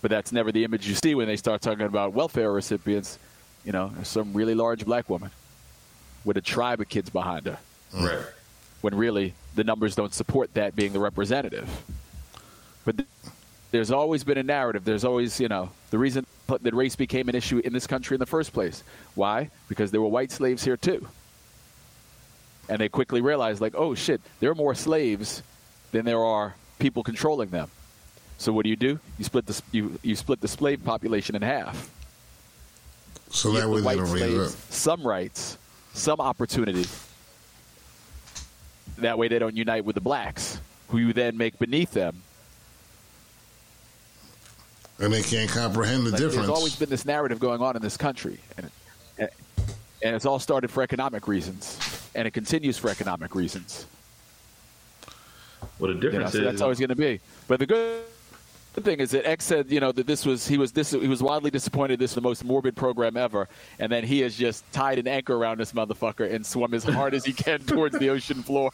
But that's never the image you see when they start talking about welfare recipients. You know, some really large black woman with a tribe of kids behind her. Right. When really the numbers don't support that being the representative. But th- there's always been a narrative. There's always, you know, the reason that race became an issue in this country in the first place. Why? Because there were white slaves here too. And they quickly realized, like, oh shit, there are more slaves than there are people controlling them. So what do you do? You split the you, you split the slave population in half. So that way the white slaves some rights, some opportunity. That way they don't unite with the blacks, who you then make beneath them. And they can't comprehend the like, difference. There's always been this narrative going on in this country, and, and it's all started for economic reasons, and it continues for economic reasons. What a difference you know, so is. That's always going to be. But the good the thing is that X said, you know, that this was he was this he was wildly disappointed. This is the most morbid program ever, and then he has just tied an anchor around this motherfucker and swum as hard as he can towards the ocean floor.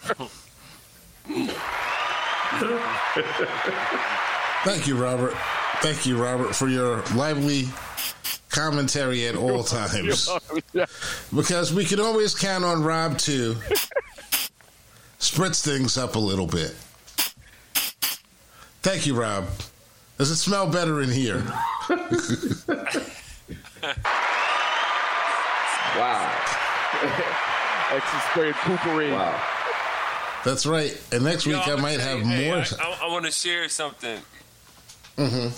Thank you, Robert. Thank you, Robert, for your lively commentary at all times. Because we can always count on Rob to spritz things up a little bit. Thank you, Rob. Does it smell better in here? wow. Extra sprayed poopery. Wow. That's right. And next week I might have hey, more. I, I, I want to share something. Mm-hmm.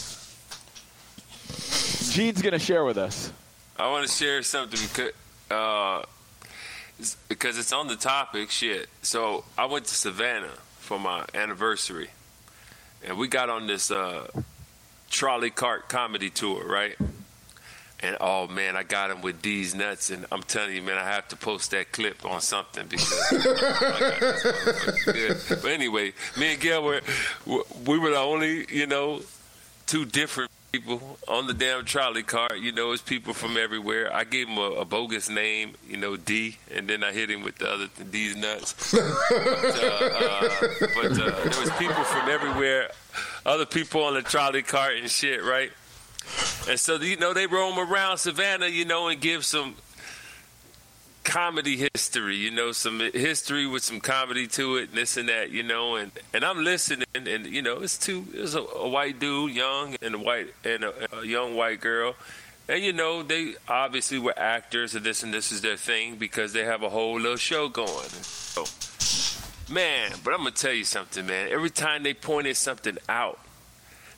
Gene's going to share with us. I want to share something because, uh, because it's on the topic. Shit. So I went to Savannah for my anniversary and we got on this uh, trolley cart comedy tour, right? And oh man, I got him with these nuts, and I'm telling you, man, I have to post that clip on something because. but anyway, me and Gail were we were the only, you know, two different people on the damn trolley cart. You know, it's people from everywhere. I gave him a, a, bogus name, you know, D, and then I hit him with the other D's nuts. but, uh, but uh, there was people from everywhere, other people on the trolley cart and shit, right? And so you know they roam around Savannah, you know, and give some comedy history, you know, some history with some comedy to it, and this and that, you know, and, and I'm listening, and you know, it's two, it's a, a white dude, young, and a white and a, a, young white girl, and you know, they obviously were actors, and this and this is their thing because they have a whole little show going. So, man, but I'm gonna tell you something, man. Every time they pointed something out,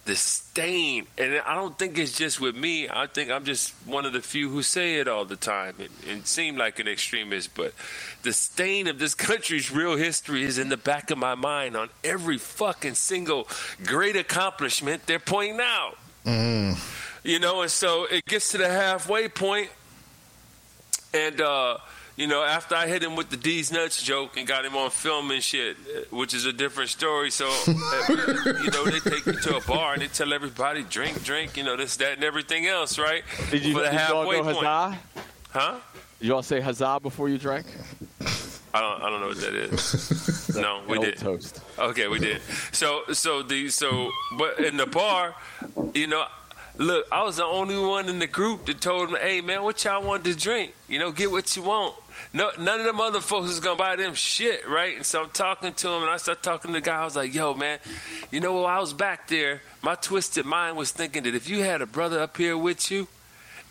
the stain, and I don't think it's just with me. I think I'm just one of the few who say it all the time and, and seem like an extremist. But the stain of this country's real history is in the back of my mind on every fucking single great accomplishment they're pointing out. Mm. You know, and so it gets to the halfway point, and uh, you know, after I hit him with the D's nuts joke and got him on film and shit, uh, which is a different story. So, uh, you know, they take you to a bar and they tell everybody drink, drink, you know, this, that, and everything else, right? Did you, For the did halfway point. Huzzah? Huh? Did you all say huzzah before you drank? I don't, I don't know what that is. no, we did. toast. Okay, we did. So, so the so, but in the bar, you know, look, I was the only one in the group that told him, "Hey, man, what y'all want to drink? You know, get what you want." No, none of them other folks is gonna buy them shit, right? And so I'm talking to him, and I start talking to the guy. I was like, "Yo, man, you know, while I was back there, my twisted mind was thinking that if you had a brother up here with you."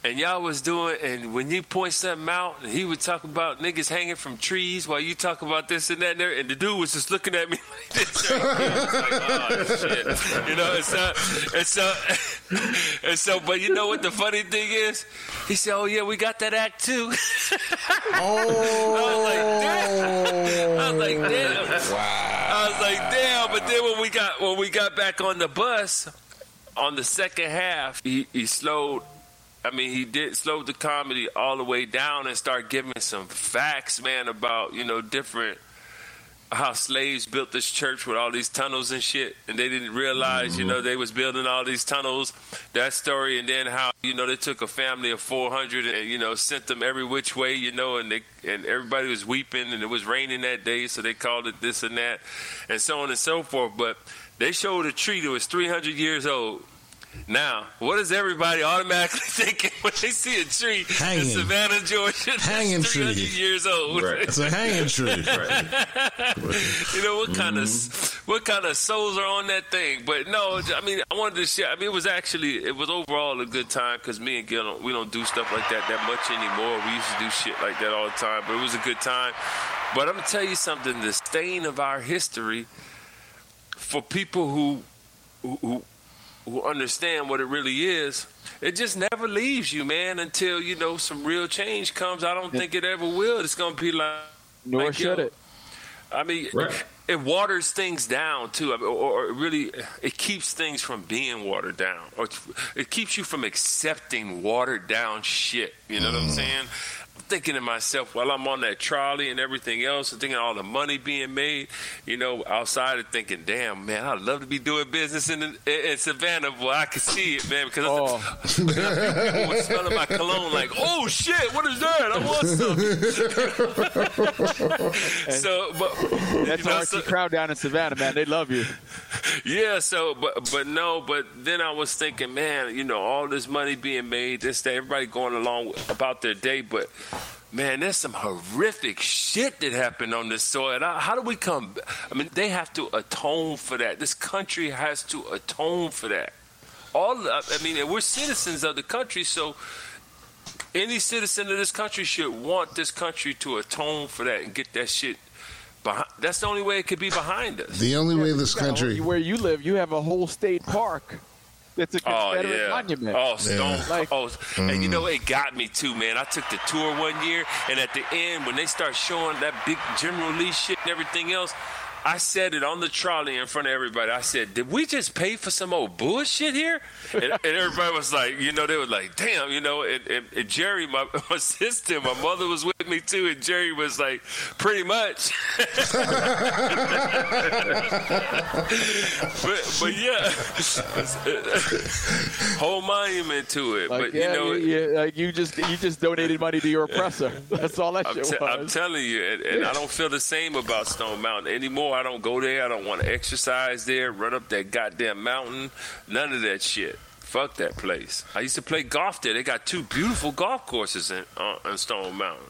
And y'all was doing and when you point something out and he would talk about niggas hanging from trees while you talk about this and that and, there, and the dude was just looking at me like this right there. I was like, oh shit you know and so and so and so but you know what the funny thing is he said oh yeah we got that act too Oh, I was like damn I was like damn wow. I was like, damn. But then when we got when we got back on the bus, on the second half, he, he slowed. I mean, he did slow the comedy all the way down and start giving some facts, man, about you know different how slaves built this church with all these tunnels and shit, and they didn't realize, you know, mm-hmm. they was building all these tunnels. That story, and then how you know they took a family of 400 and you know sent them every which way, you know, and they and everybody was weeping, and it was raining that day, so they called it this and that, and so on and so forth. But they showed a tree that was 300 years old. Now, what is everybody automatically thinking when they see a tree Hanging. in Savannah, Georgia, that's Hanging 300 tree. years old? Right. It's a hanging tree. You know what kind of mm-hmm. what kind of souls are on that thing? But no, I mean, I wanted to share. I mean, it was actually it was overall a good time because me and Gil don't, we don't do stuff like that that much anymore. We used to do shit like that all the time, but it was a good time. But I'm gonna tell you something: the stain of our history for people who who. Who who understand what it really is, it just never leaves you, man, until you know some real change comes. I don't think it ever will. It's gonna be like Nor Like, should yo, it. I mean, Right. it waters things down too, I mean, or, or it really it keeps things from being watered down, or it keeps you from accepting watered down shit. You know what I'm mm. saying? I'm thinking to myself while I'm on that trolley and everything else, and thinking all the money being made. You know, outside of thinking, damn man, I'd love to be doing business in, in, in Savannah. Boy, I can see it, man, because Oh. people were smelling my cologne like, oh shit, what is that? I want some. so, but That's you know, Archie so- Crown down in Savannah, man. They love you. Yeah, so but but no, but then I was thinking, man, you know, all this money being made, this that everybody going along about their day, but man, there's some horrific shit that happened on this soil. How do we come? I mean, they have to atone for that. This country has to atone for that. All I mean, and we're citizens of the country, so any citizen of this country should want this country to atone for that and get that shit. Behind. That's the only way it could be behind us. The only way this You whole- country. where you live, you have a whole state park. It's a Oh Confederate yeah. monument. Oh Stone. Yeah. Like- oh, and you mm. know it got me too, man. I took the tour one year, and at the end, when they start showing that big General Lee shit and everything else, I said it on the trolley in front of everybody. I said, "Did we just pay for some old bullshit here?" And, and everybody was like, you know, they were like, "Damn," you know. And, and, and Jerry, my, my sister, my mother was with me too, and Jerry was like, "Pretty much." but, but yeah, whole monument to it. Like, but yeah, you know, you, like you just you just donated money to your oppressor. That's all that I'm, shit te- I'm telling you, and I don't feel the same about Stone Mountain anymore. I don't go there. I don't want to exercise there, run up that goddamn mountain. None of that shit. Fuck that place. I used to play golf there. They got two beautiful golf courses in, uh, in Stone Mountain.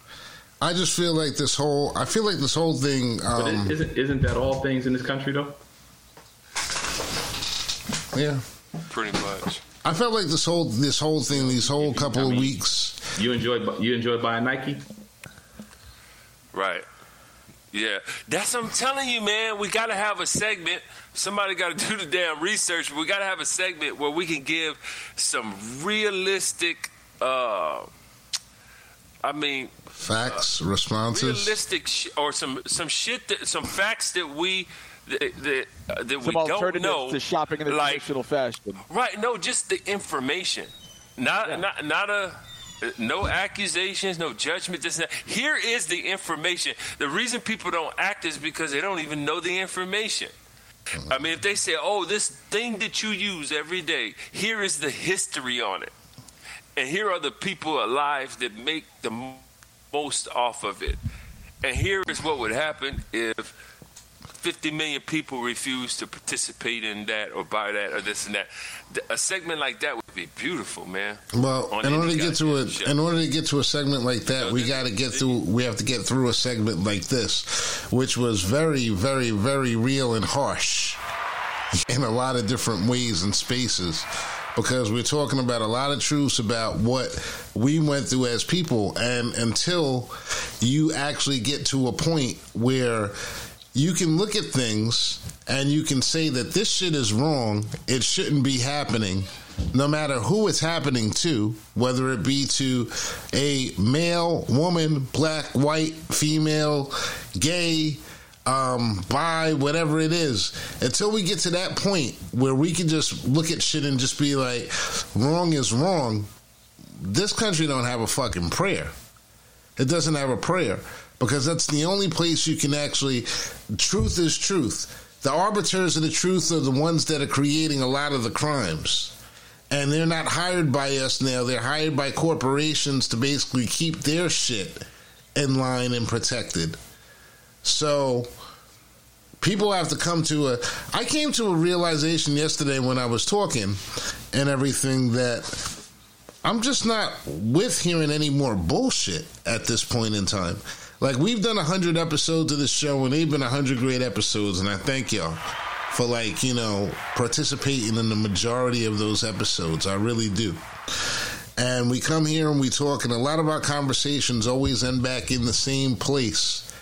I just feel like this whole. I feel like this whole thing. But Um, it, isn't isn't that all things in this country though? yeah. Pretty much. I felt like this whole this whole thing, these whole couple I of weeks. You enjoy you enjoy buying Nike? Right. Yeah, that's what I'm telling you, man. We got to have a segment. Somebody got to do the damn research. We got to have a segment where we can give some realistic. uh I mean, Facts, responses. realistic sh- or some some shit that some facts that we that that, uh, that we don't know to shopping in the like traditional fashion. right no just the information not Yeah. not not a no accusations, no judgment. This. Here is the information. The reason people don't act is because they don't even know the information. I mean, if they say, "Oh, this thing that you use every day," here is the history on it, and here are the people alive that make the most off of it. And here is what would happen if 50 million people refuse to participate in that or buy that or this and that. A segment like that would be beautiful, man. Well, in order to get to a show. in order to get to a segment like that, no, we got to get through. We have to get through a segment like this, which was very, very, very real and harsh in a lot of different ways and spaces because we're talking about a lot of truths about what we went through as people. And until you actually get to a point where you can look at things and you can say that this shit is wrong, it shouldn't be happening, no matter who it's happening to, whether it be to a male, woman, black, white, female, gay, um, bi, whatever it is, until we get to that point where we can just look at shit and just be like, wrong is wrong, this country don't have a fucking prayer. It doesn't have a prayer because that's the only place you can actually. Truth is truth. The arbiters of the truth are the ones that are creating a lot of the crimes. And they're not hired by us now. They're hired by corporations to basically keep their shit in line and protected. So people have to come to a. I came to a realization yesterday when I was talking and everything that I'm just not with hearing any more bullshit at this point in time. Like we've done hundred episodes of this show, and they've been hundred great episodes, and I thank y'all for like you know participating in the majority of those episodes. I really do. And we come here and we talk, and a lot of our conversations always end back in the same place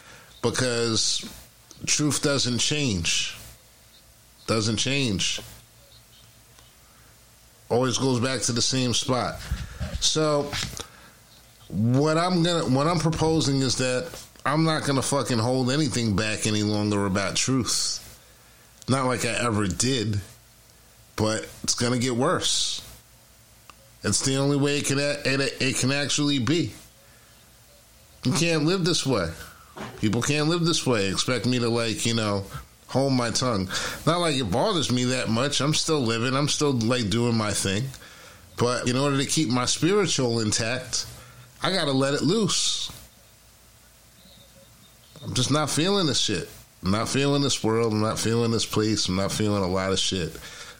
because truth doesn't change. Doesn't change. Always goes back to the same spot. So what I'm gonna what I'm proposing is that I'm not gonna fucking hold anything back any longer about truth. Not like I ever did, but it's gonna get worse. It's the only way it can it, it can actually be. You can't live this way. People can't live this way. Expect me to like you know hold my tongue. Not like it bothers me that much. I'm still living. I'm still like doing my thing. But in order to keep my spiritual intact, I gotta let it loose. I'm just not feeling this shit. I'm not feeling this world. I'm not feeling this place. I'm not feeling a lot of shit.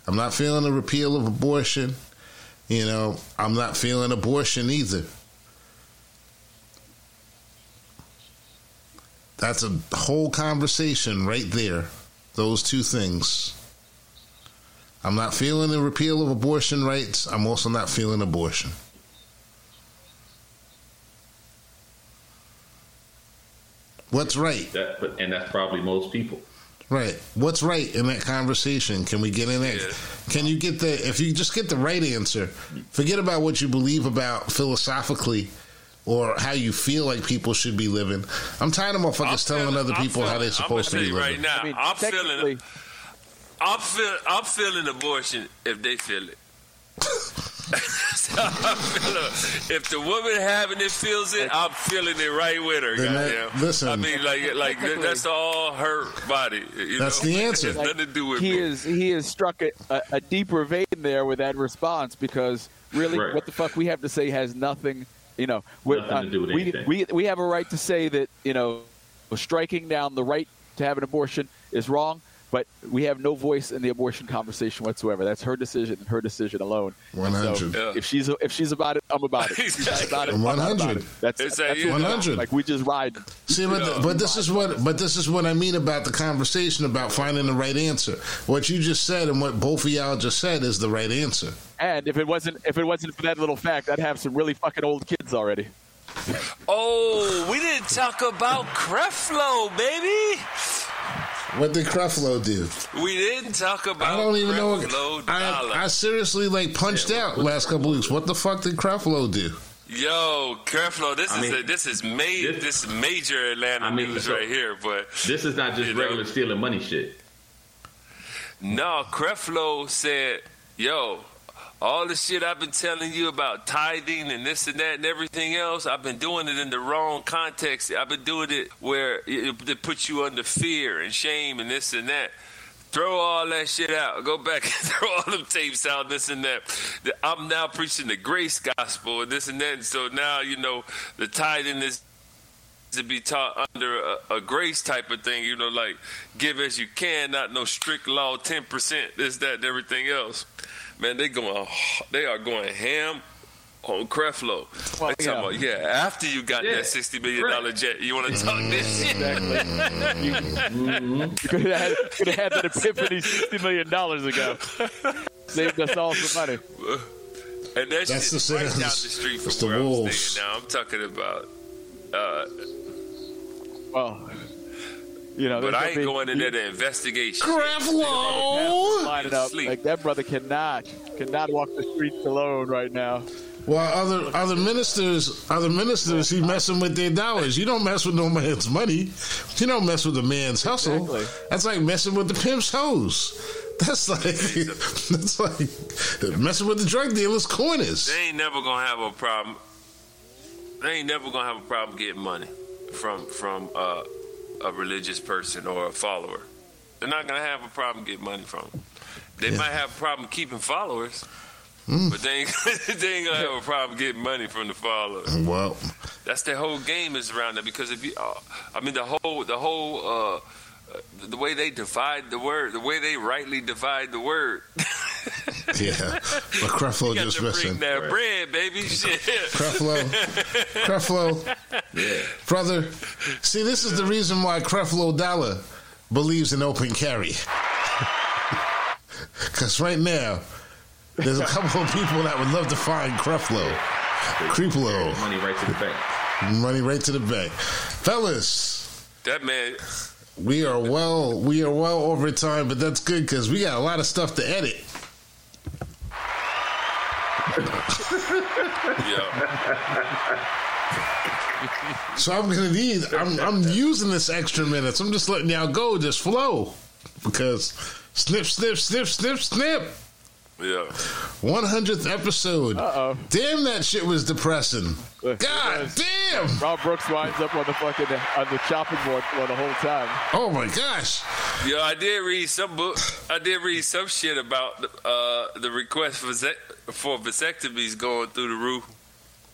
I'm not feeling the repeal of abortion. You know, I'm not feeling abortion either. That's a whole conversation right there. Those two things. I'm not feeling the repeal of abortion rights. I'm also not feeling abortion. What's right? That, but, and that's probably most people. Right. What's right in that conversation? Can we get in it? Yeah. Can you get the if you just get the right answer, forget about what you believe about philosophically or how you feel like people should be living. I'm tired of motherfuckers I'm telling feeling, other people feeling, how they're supposed to be living. Right now, I mean, I'm feeling I'm feel I'm feeling abortion if they feel it. if the woman having it feels it, I'm feeling it right with her. That, listen, I mean, like, like that's all her body. that's know? the answer. Like, nothing to do with he me. is he has struck a, a, a, deeper vein there with that response because really, right. what the fuck we have to say has nothing. You know, uh, we, we we have a right to say that you know, striking down the right to have an abortion is wrong but we have no voice in the abortion conversation whatsoever. That's her decision and her decision alone. One hundred. So if she's if she's about it, I'm about it. She's about it. One hundred. That's one hundred. Like we just ride. See, but, the, but this is what but this is what I mean about the conversation about finding the right answer. What you just said and what both of y'all just said is the right answer. And if it wasn't if it wasn't for that little fact, I'd have some really fucking old kids already. Oh, we didn't talk about Creflo, baby. What did Creflo do? We didn't talk about. I don't even Creflo know. I, I, seriously like punched yeah, out last couple weeks. What the fuck did Creflo do? Yo, Creflo, this I is mean, a, this is major this, this major Atlanta I mean, news so right here. But this is not just regular know, stealing money shit. No, Creflo said, "Yo, all the shit I've been telling you about tithing and this and that and everything else, I've been doing it in the wrong context. I've been doing it where it, it puts you under fear and shame and this and that. Throw all that shit out. Go back and throw all them tapes out, this and that. I'm now preaching the grace gospel and this and that. And so now, you know, the tithing is to be taught under a, a, grace type of thing, you know, like give as you can, not no strict law, ten percent, this, that, and everything else. Man, they going, they are going ham on Creflo. Well, they talking about yeah. After you got yeah. that sixty million dollar jet, you want to talk this shit? Exactly. you, mm-hmm. could have had, could have had that epiphany sixty million dollars ago. Saved us all some money. And that's, that's the right down the street from where I'm staying now. I'm talking about. Uh, well, you know, but I ain't going in there to investigate. Creflo, line it up. Like that brother cannot cannot walk the streets alone right now. Well, other other ministers, other ministers, he messing with their dollars. You don't mess with no man's money. You don't mess with a man's hustle. Exactly. That's like messing with the pimp's hose. That's like that's like messing with the drug dealer's corners. They ain't never gonna have a problem. They ain't never gonna have a problem getting money from from uh, a religious person or a follower. They're not gonna have a problem getting money from. Them. They yeah. might have a problem keeping followers. Mm. But they ain't, they ain't gonna have a problem getting money from the followers. Well, that's the whole game is around that because if you, uh, I mean, the whole the whole uh, the way they divide the word, the way they rightly divide the word. yeah, but Creflo just missing. that right. bread, baby. Shit. Creflo, Creflo, yeah, brother. See, this is the reason why Creflo Dollar believes in open carry. Because right now, there's a couple of people that would love to find Creflo, Creeplo. Money right to the bank. Money right to the bank, fellas. That man we are well. We are well over time, but that's good because we got a lot of stuff to edit. yeah. so I'm gonna need. I'm, I'm using this extra minutes. I'm just letting y'all go. Just flow because snip, snip, snip, snip, snip. Yeah. 100th episode. Uh-oh. Damn, that shit was depressing. God damn. Rob Brooks winds up on the fucking on the chopping board for the whole time. Oh my gosh. Yo, I did read some book. I did read some shit about uh, the request for for vasectomies going through the roof.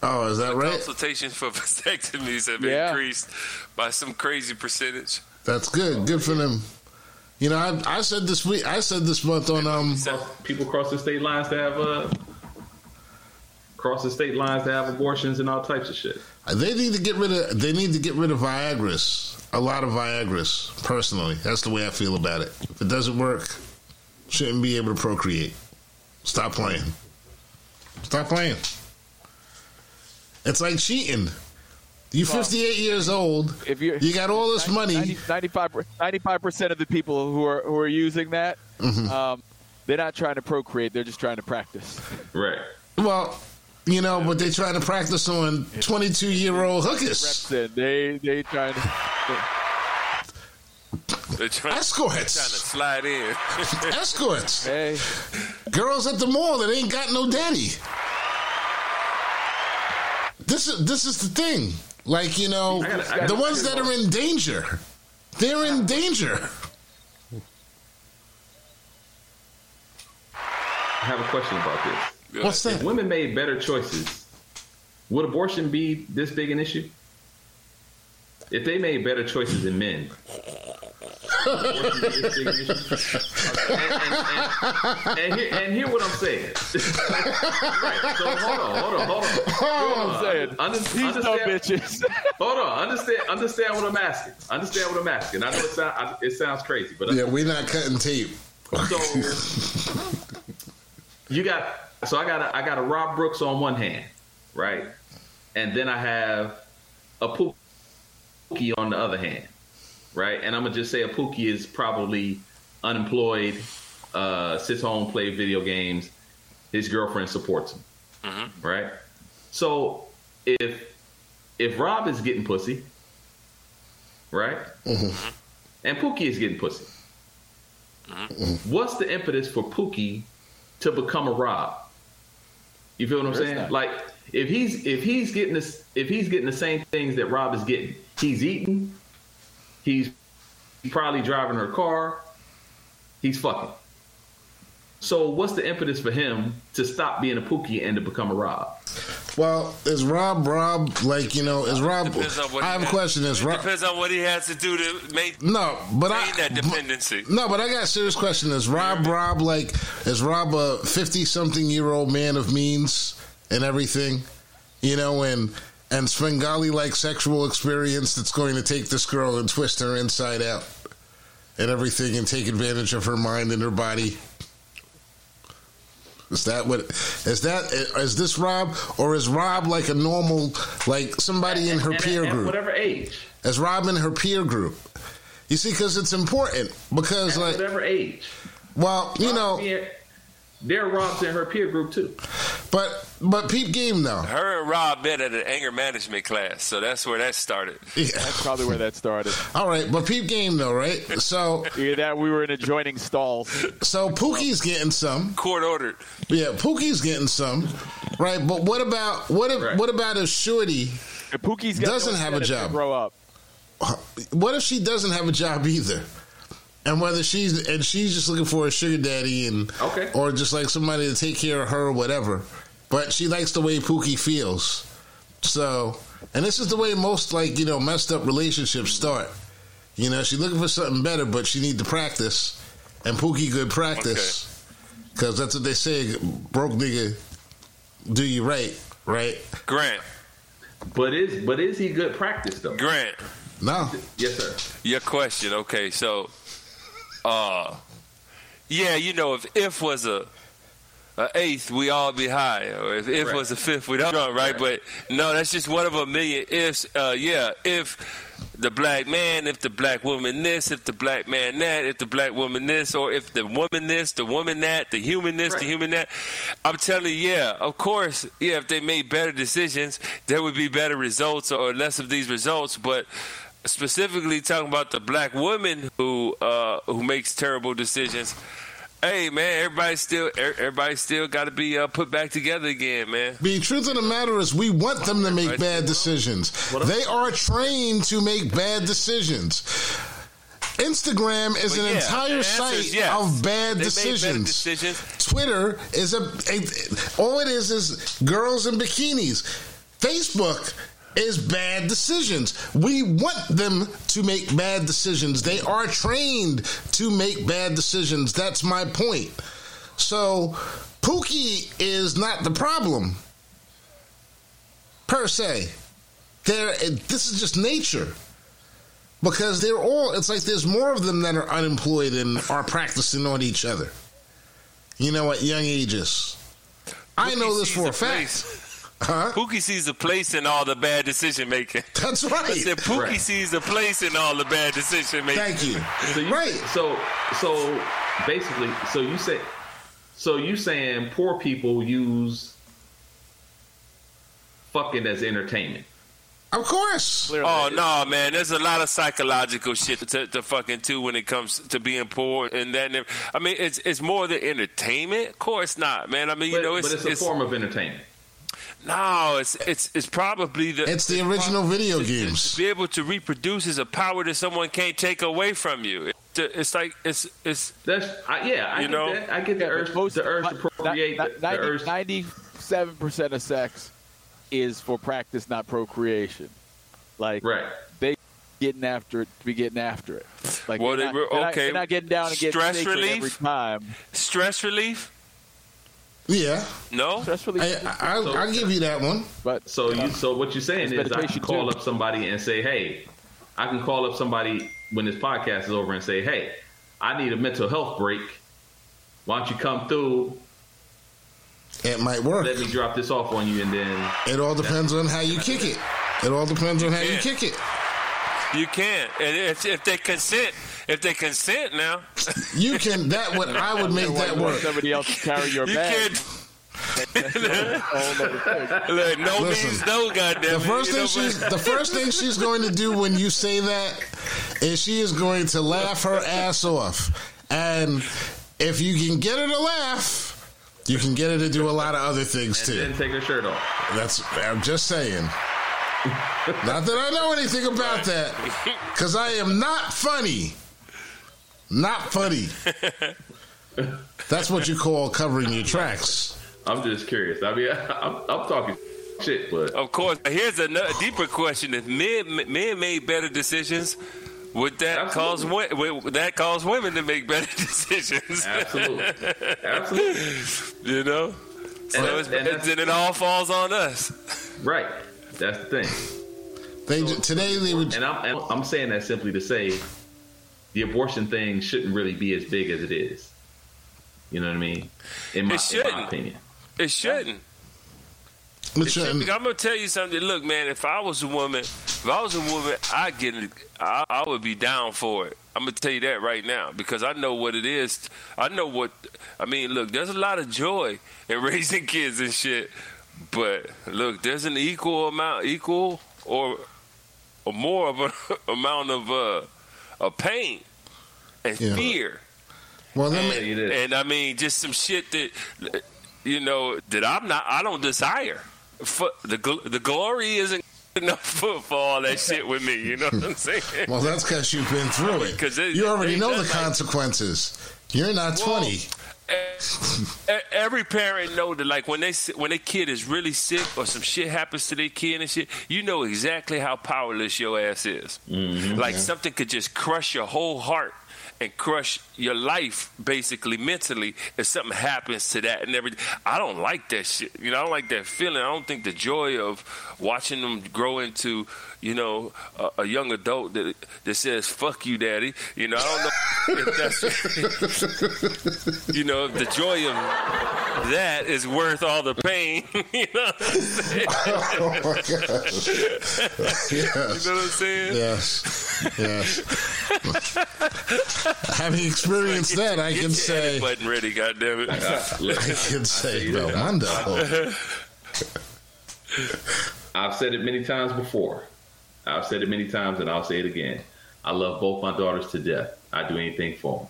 Oh, is that the right? Consultations for vasectomies have yeah. increased by some crazy percentage. That's good. Good for them. You know, I, I, said this week, I said this month on um. People cross the state lines to have uh, cross the state lines to have abortions and all types of shit. They need to get rid of. They need to get rid of Viagra's. A lot of Viagra's. Personally, that's the way I feel about it. If it doesn't work, shouldn't be able to procreate. Stop playing. Stop playing. It's like cheating. You're 58 years old. If you you got all this 90, money, 95 percent of the people who are who are using that, mm-hmm. um, they're not trying to procreate. They're just trying to practice. Right. Well, you know, but they're trying to practice on 22 year old hookers. They they trying to. They're trying, Escorts. Trying to slide in. Escorts. Hey. Girls at the mall that ain't got no daddy. This is this is the thing. Like, you know, gotta, gotta, the ones that are in danger, they're in danger. I have a question about this. What's that? If women made better choices, would abortion be this big an issue? If they made better choices than men, and, and, and, here, and hear what I'm saying. right. So hold on, hold on, hold on. Hold on. I'm saying. Understand, These understand, bitches. hold on. Understand. Understand what I'm asking. Understand what I'm asking. I know it, sound, it sounds crazy, but yeah, we're not cutting tape. So you got. So I got. A, I got a Rob Brooks on one hand, right, and then I have a Pookie on the other hand right? And I'm gonna just say a Pookie is probably unemployed, uh, sits home, plays video games. His girlfriend supports him, mm-hmm. right? So if if Rob is getting pussy, right, mm-hmm. and Pookie is getting pussy, mm-hmm. what's the impetus for Pookie to become a Rob? You feel what I'm saying? Like if he's if he's getting this if he's getting the same things that Rob is getting, he's eating, He's probably driving her car. He's fucking. So what's the impetus for him to stop being a Pookie and to become a Rob? Well, is Rob Rob like you know? Is Rob? Depends on what I have a question. Is Rob? depends on what he has to do to make No, but I that dependency. No, but I got a serious question. Is Rob Rob like is Rob a fifty something year old man of means and everything? You know, and and Svengali like sexual experience that's going to take this girl and twist her inside out and everything and take advantage of her mind and her body. Is that what is that is this Rob or is Rob like a normal like somebody in her And- peer and group? whatever age, As Rob in her peer group. You see, because it's important. Because like, whatever age, well, you know, there are Robs in her peer group too. but but peep game though. Her and Rob met at an anger management class, so that's where that started. Yeah. That's probably where that started. All right, but peep game though, right? So Either that, we were in adjoining stalls. so Pookie's getting some. Court ordered. Yeah, Pookie's getting some. Right, but what about what if, Right. what about if Shorty? And Pookie's Doesn't no have a job. Grow up. What if she doesn't have a job either? And whether she's and she's just looking for a sugar daddy and Okay. or just like somebody to take care of her or whatever. But she likes the way Pookie feels. So and this is the way most like, you know, messed up relationships start. You know, she's looking for something better, but she need to practice. And Pookie good practice. Cause that's what they say, broke nigga do you right, right? Grant, But is but is he good practice though? Grant, No. Yes, sir. your question. Okay, so, uh, yeah, you know, if if was a, a eighth, we all be high, or if if Right. was a fifth, we'd all drunk, right? But no, that's just one of a million ifs. Uh, yeah, if the black man, if the black woman this, if the black man that, if the black woman this, or if the woman this, the woman that, the human this, the human that. I'm telling you, yeah, of course, yeah, if they made better decisions, there would be better results or less of these results. But specifically talking about the black woman who uh, who makes terrible decisions. Hey man, everybody still er- everybody still got to be uh, put back together again, man. The truth of the matter is, we want them to make bad decisions. They are trained to make bad decisions. Instagram is But an yeah, entire site yes. of bad They made better decisions. decisions. Twitter is a, a all it is is girls in bikinis. Facebook is bad decisions. We want them to make bad decisions. They are trained to make bad decisions. That's my point. So Pookie is not the problem per se. There, this is just nature because they're all. It's like there's more of them that are unemployed and are practicing on each other. You know, at young ages. I know this for a a fact. place. Huh? Pookie sees a place in all the bad decision making. That's right. I said Pookie Right. sees a place in all the bad decision making. Thank you. So you, Right. So so basically, so you say, so you saying poor people use fucking as entertainment? Of course. Oh, Clearly. Oh no, man! There's a lot of psychological shit to, to fucking too when it comes to being poor and that. and I mean, it's it's more than entertainment. Of course not, man. I mean, you But, know, it's, but it's a form of entertainment. No, it's it's it's probably the It's the original video to- to- games. To be able to reproduce is a power that someone can't take away from you. It- It's like it's it's That's I, yeah, I You get know? that. I get the Yeah, urge, most- the urge to procreate, ni- the, the urge. 97 percent of sex is for practice, not procreation. Like Right. they getting after it to be getting after it. Like Well, they're they not, were- they're not- okay. they're not getting down and getting Stress relief? every time. stress relief. Yeah, No, Stress relief, I, I, I'll give you that one. but So you, so what you're saying is, I can call too. up somebody and say, "Hey," I can call up somebody when this podcast is over and say, "Hey, I need a mental health break. Why don't you come through? It might work. Let me drop this off on you, and then It all depends on how you kick it. It all depends on how you kick it. you can't. And if if they consent, if they consent now, You can that would I would make that work. somebody else to carry your you bag. can't. Whole other thing. Look, no Listen, means no. Goddamn The it, first you know, thing she's the first thing she's going to do when you say that is she is going to laugh her ass off. And if you can get her to laugh, you can get her to do a lot of other things and then take her shirt off. That's I'm just saying. Not that I know anything about that, because I am not funny. Not funny. That's what you call covering your tracks. I'm just curious. I mean, I'm, I'm talking shit, but Of course, here's a deeper question: If men men made better decisions, would that cause Absolutely. wo- would that cause women to make better decisions? absolutely, absolutely, you know. So And it's, and then it all falls on us. right. That's the thing. They ju- today they would. And I'm, and I'm saying that simply to say the abortion thing shouldn't really be as big as it is. You know what I mean? In my, It in my shouldn't. opinion. It shouldn't. It It shouldn't. shouldn't. I'm gonna tell you something. Look, man, if I was a woman, if I was a woman, I get it. I, I would be down for it. I'm gonna tell you that right now because I know what it is. I know what. I mean, look, there's a lot of joy in raising kids and shit, but look, there's an equal amount, equal or or more of an amount of uh, of pain and yeah. fear. Well, let and, me. And, I mean, just some shit that you know that I'm not. I don't desire. For the the glory isn't enough for, for all that shit with me. You know what I'm saying? well, that's because you've been through it. Because you already know the like, consequences. You're not well, 20. Every parent know that like when they when their kid is really sick or some shit happens to their kid and shit, you know exactly how powerless your ass is. Mm-hmm. like something could just crush your whole heart and crush your life basically mentally if something happens to that and everything. I don't like that shit. You know, I don't like that feeling. I don't think the joy of watching them grow into, you know, a, a young adult that that says "fuck you, daddy." You know, I don't know if that's you know, if the joy of that is worth all the pain. you know what I'm saying? oh my gosh. You know what I'm saying? Yes. Yes. Having experienced that, I can your say. edit button ready, goddammit. I can say you that. Belmondo. I've said it many times before. I've said it many times, and I'll say it again. I love both my daughters to death. I'd do anything for them.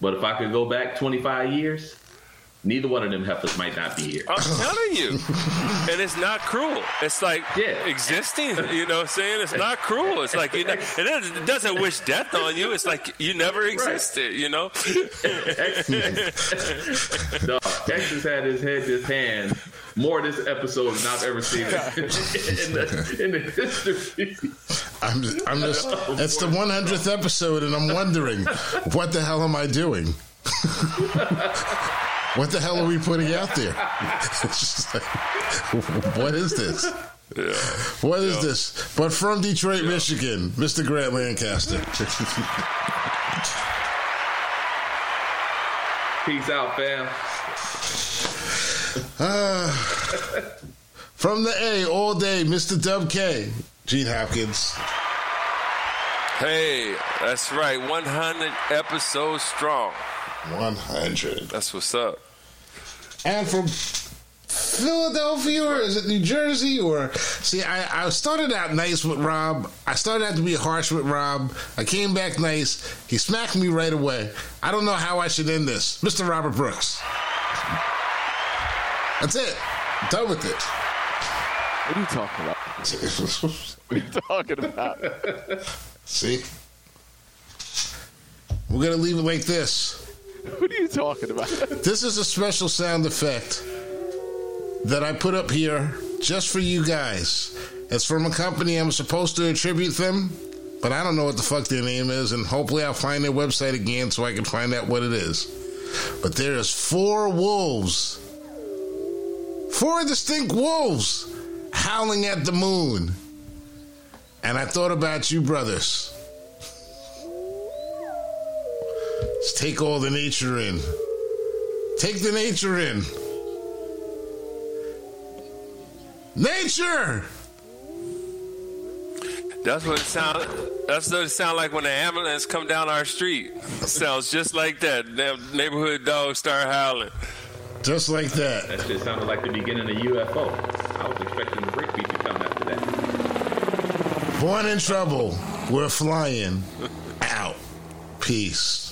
But if I could go back 25 years, neither one of them heifers might not be here. I'm telling you. And it's not cruel. It's like Yeah. existing, you know what I'm saying? It's not cruel. It's like, you know, it doesn't- wish death on you. It's like you never existed, you know? Dog, Texas had his head his hand more this episode than I've ever seen it in the, in the history. I'm just, I'm just. It's the 100th episode, and I'm wondering, what the hell am I doing? What the hell are we putting out there? It's just like, what is this? What is this? But from Detroit, Michigan, Mr. Grant Lancaster. Peace out, fam. Uh, from the A all day, Mr. Dub K. Gene Hopkins. Hey, that's right. 100 episodes strong. 100. That's what's up. And from Philadelphia, or is it New Jersey? Or see, I, I started out nice with Rob. I started out to be harsh with Rob. I came back nice. He smacked me right away. I don't know how I should end this, Mr. Robert Brooks. That's it. Done with it. What are you talking about? What are you talking about? See, we're gonna leave it like this. What are you talking about? This is a special sound effect that I put up here just for you guys. It's from a company I'm supposed to attribute them, but I don't know what the fuck their name is, and hopefully I'll find their website again so I can find out what it is. But there is four wolves, four distinct wolves howling at the moon. And I thought about you, brothers. Let's take all the nature in. Take the nature in. Nature! That's what it sound. That's what it sound like when the ambulance come down our street. It sounds just like that. Damn neighborhood dogs start howling. Just like that. That shit sounded like the beginning of UFO. I was expecting the brick breakbeat to come after that. Born in trouble. We're flying out. Peace.